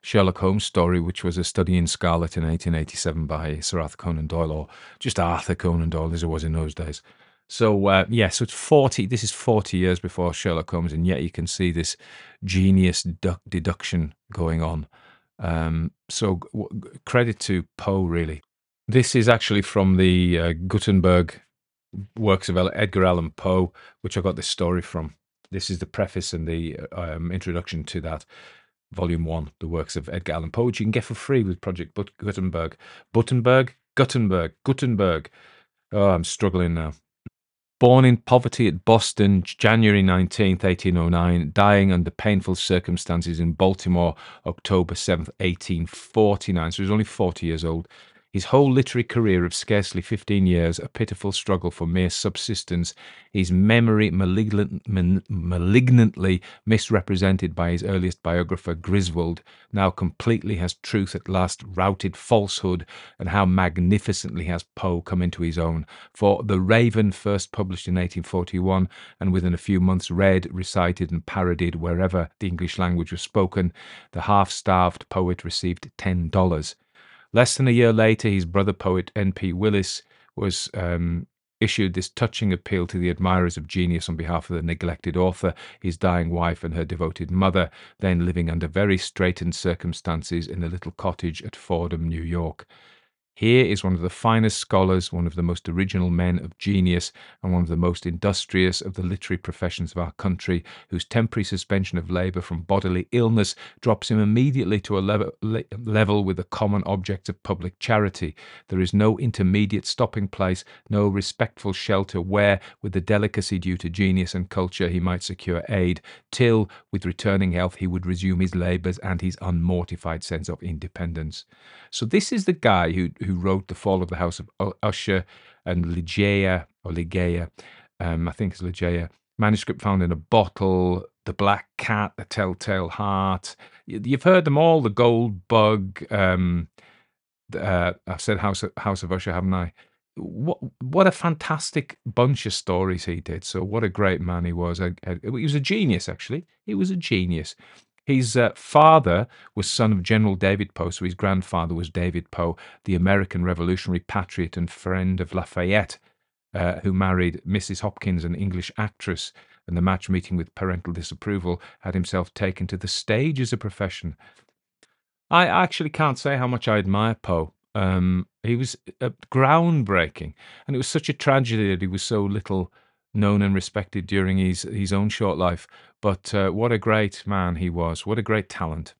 Sherlock Holmes story, which was a study in Scarlet in 1887 by Sir Arthur Conan Doyle, or just Arthur Conan Doyle as it was in those days. So uh, yeah, so it's 40. This is 40 years before Sherlock Holmes, and yet you can see this genius du- deduction going on. Um, so w- credit to Poe, really. This is actually from the uh, Gutenberg works of Edgar Allan Poe, which I got this story from. This is the preface and the um, introduction to that. Volume one, the works of Edgar Allan Poe, which you can get for free with Project Gutenberg. Gutenberg, Gutenberg, Gutenberg. Oh, I'm struggling now. Born in poverty at Boston, January 19th, 1809, dying under painful circumstances in Baltimore, October 7th, 1849. So he was only 40 years old. His whole literary career of scarcely 15 years, a pitiful struggle for mere subsistence, his memory malignant, malignantly misrepresented by his earliest biographer, Griswold, now completely has truth at last routed falsehood, and how magnificently has Poe come into his own. For The Raven, first published in 1841, and within a few months read, recited, and parodied wherever the English language was spoken, the half starved poet received $10. Less than a year later, his brother poet N.P. Willis was um, issued this touching appeal to the admirers of genius on behalf of the neglected author, his dying wife, and her devoted mother, then living under very straitened circumstances in a little cottage at Fordham, New York. Here is one of the finest scholars, one of the most original men of genius, and one of the most industrious of the literary professions of our country, whose temporary suspension of labour from bodily illness drops him immediately to a level, level with the common objects of public charity. There is no intermediate stopping place, no respectful shelter where, with the delicacy due to genius and culture, he might secure aid, till, with returning health, he would resume his labours and his unmortified sense of independence. So this is the guy who who wrote The Fall of the House of Usher and Ligeia or Ligeia, um, I think it's Ligeia. Manuscript found in a bottle, The Black Cat, The Telltale Heart. You've heard them all. The Gold Bug. Um, uh, I've said House of, House of Usher, haven't I? What what a fantastic bunch of stories he did. So what a great man he was. He was a genius, actually. He was a genius. His uh, father was son of General David Poe, so his grandfather was David Poe, the American revolutionary patriot and friend of Lafayette, uh, who married Mrs. Hopkins, an English actress, and the match meeting with parental disapproval had himself taken to the stage as a profession. I actually can't say how much I admire Poe. Um, he was uh, groundbreaking, and it was such a tragedy that he was so little known and respected during his his own short life. But uh, what a great man he was! What a great talent!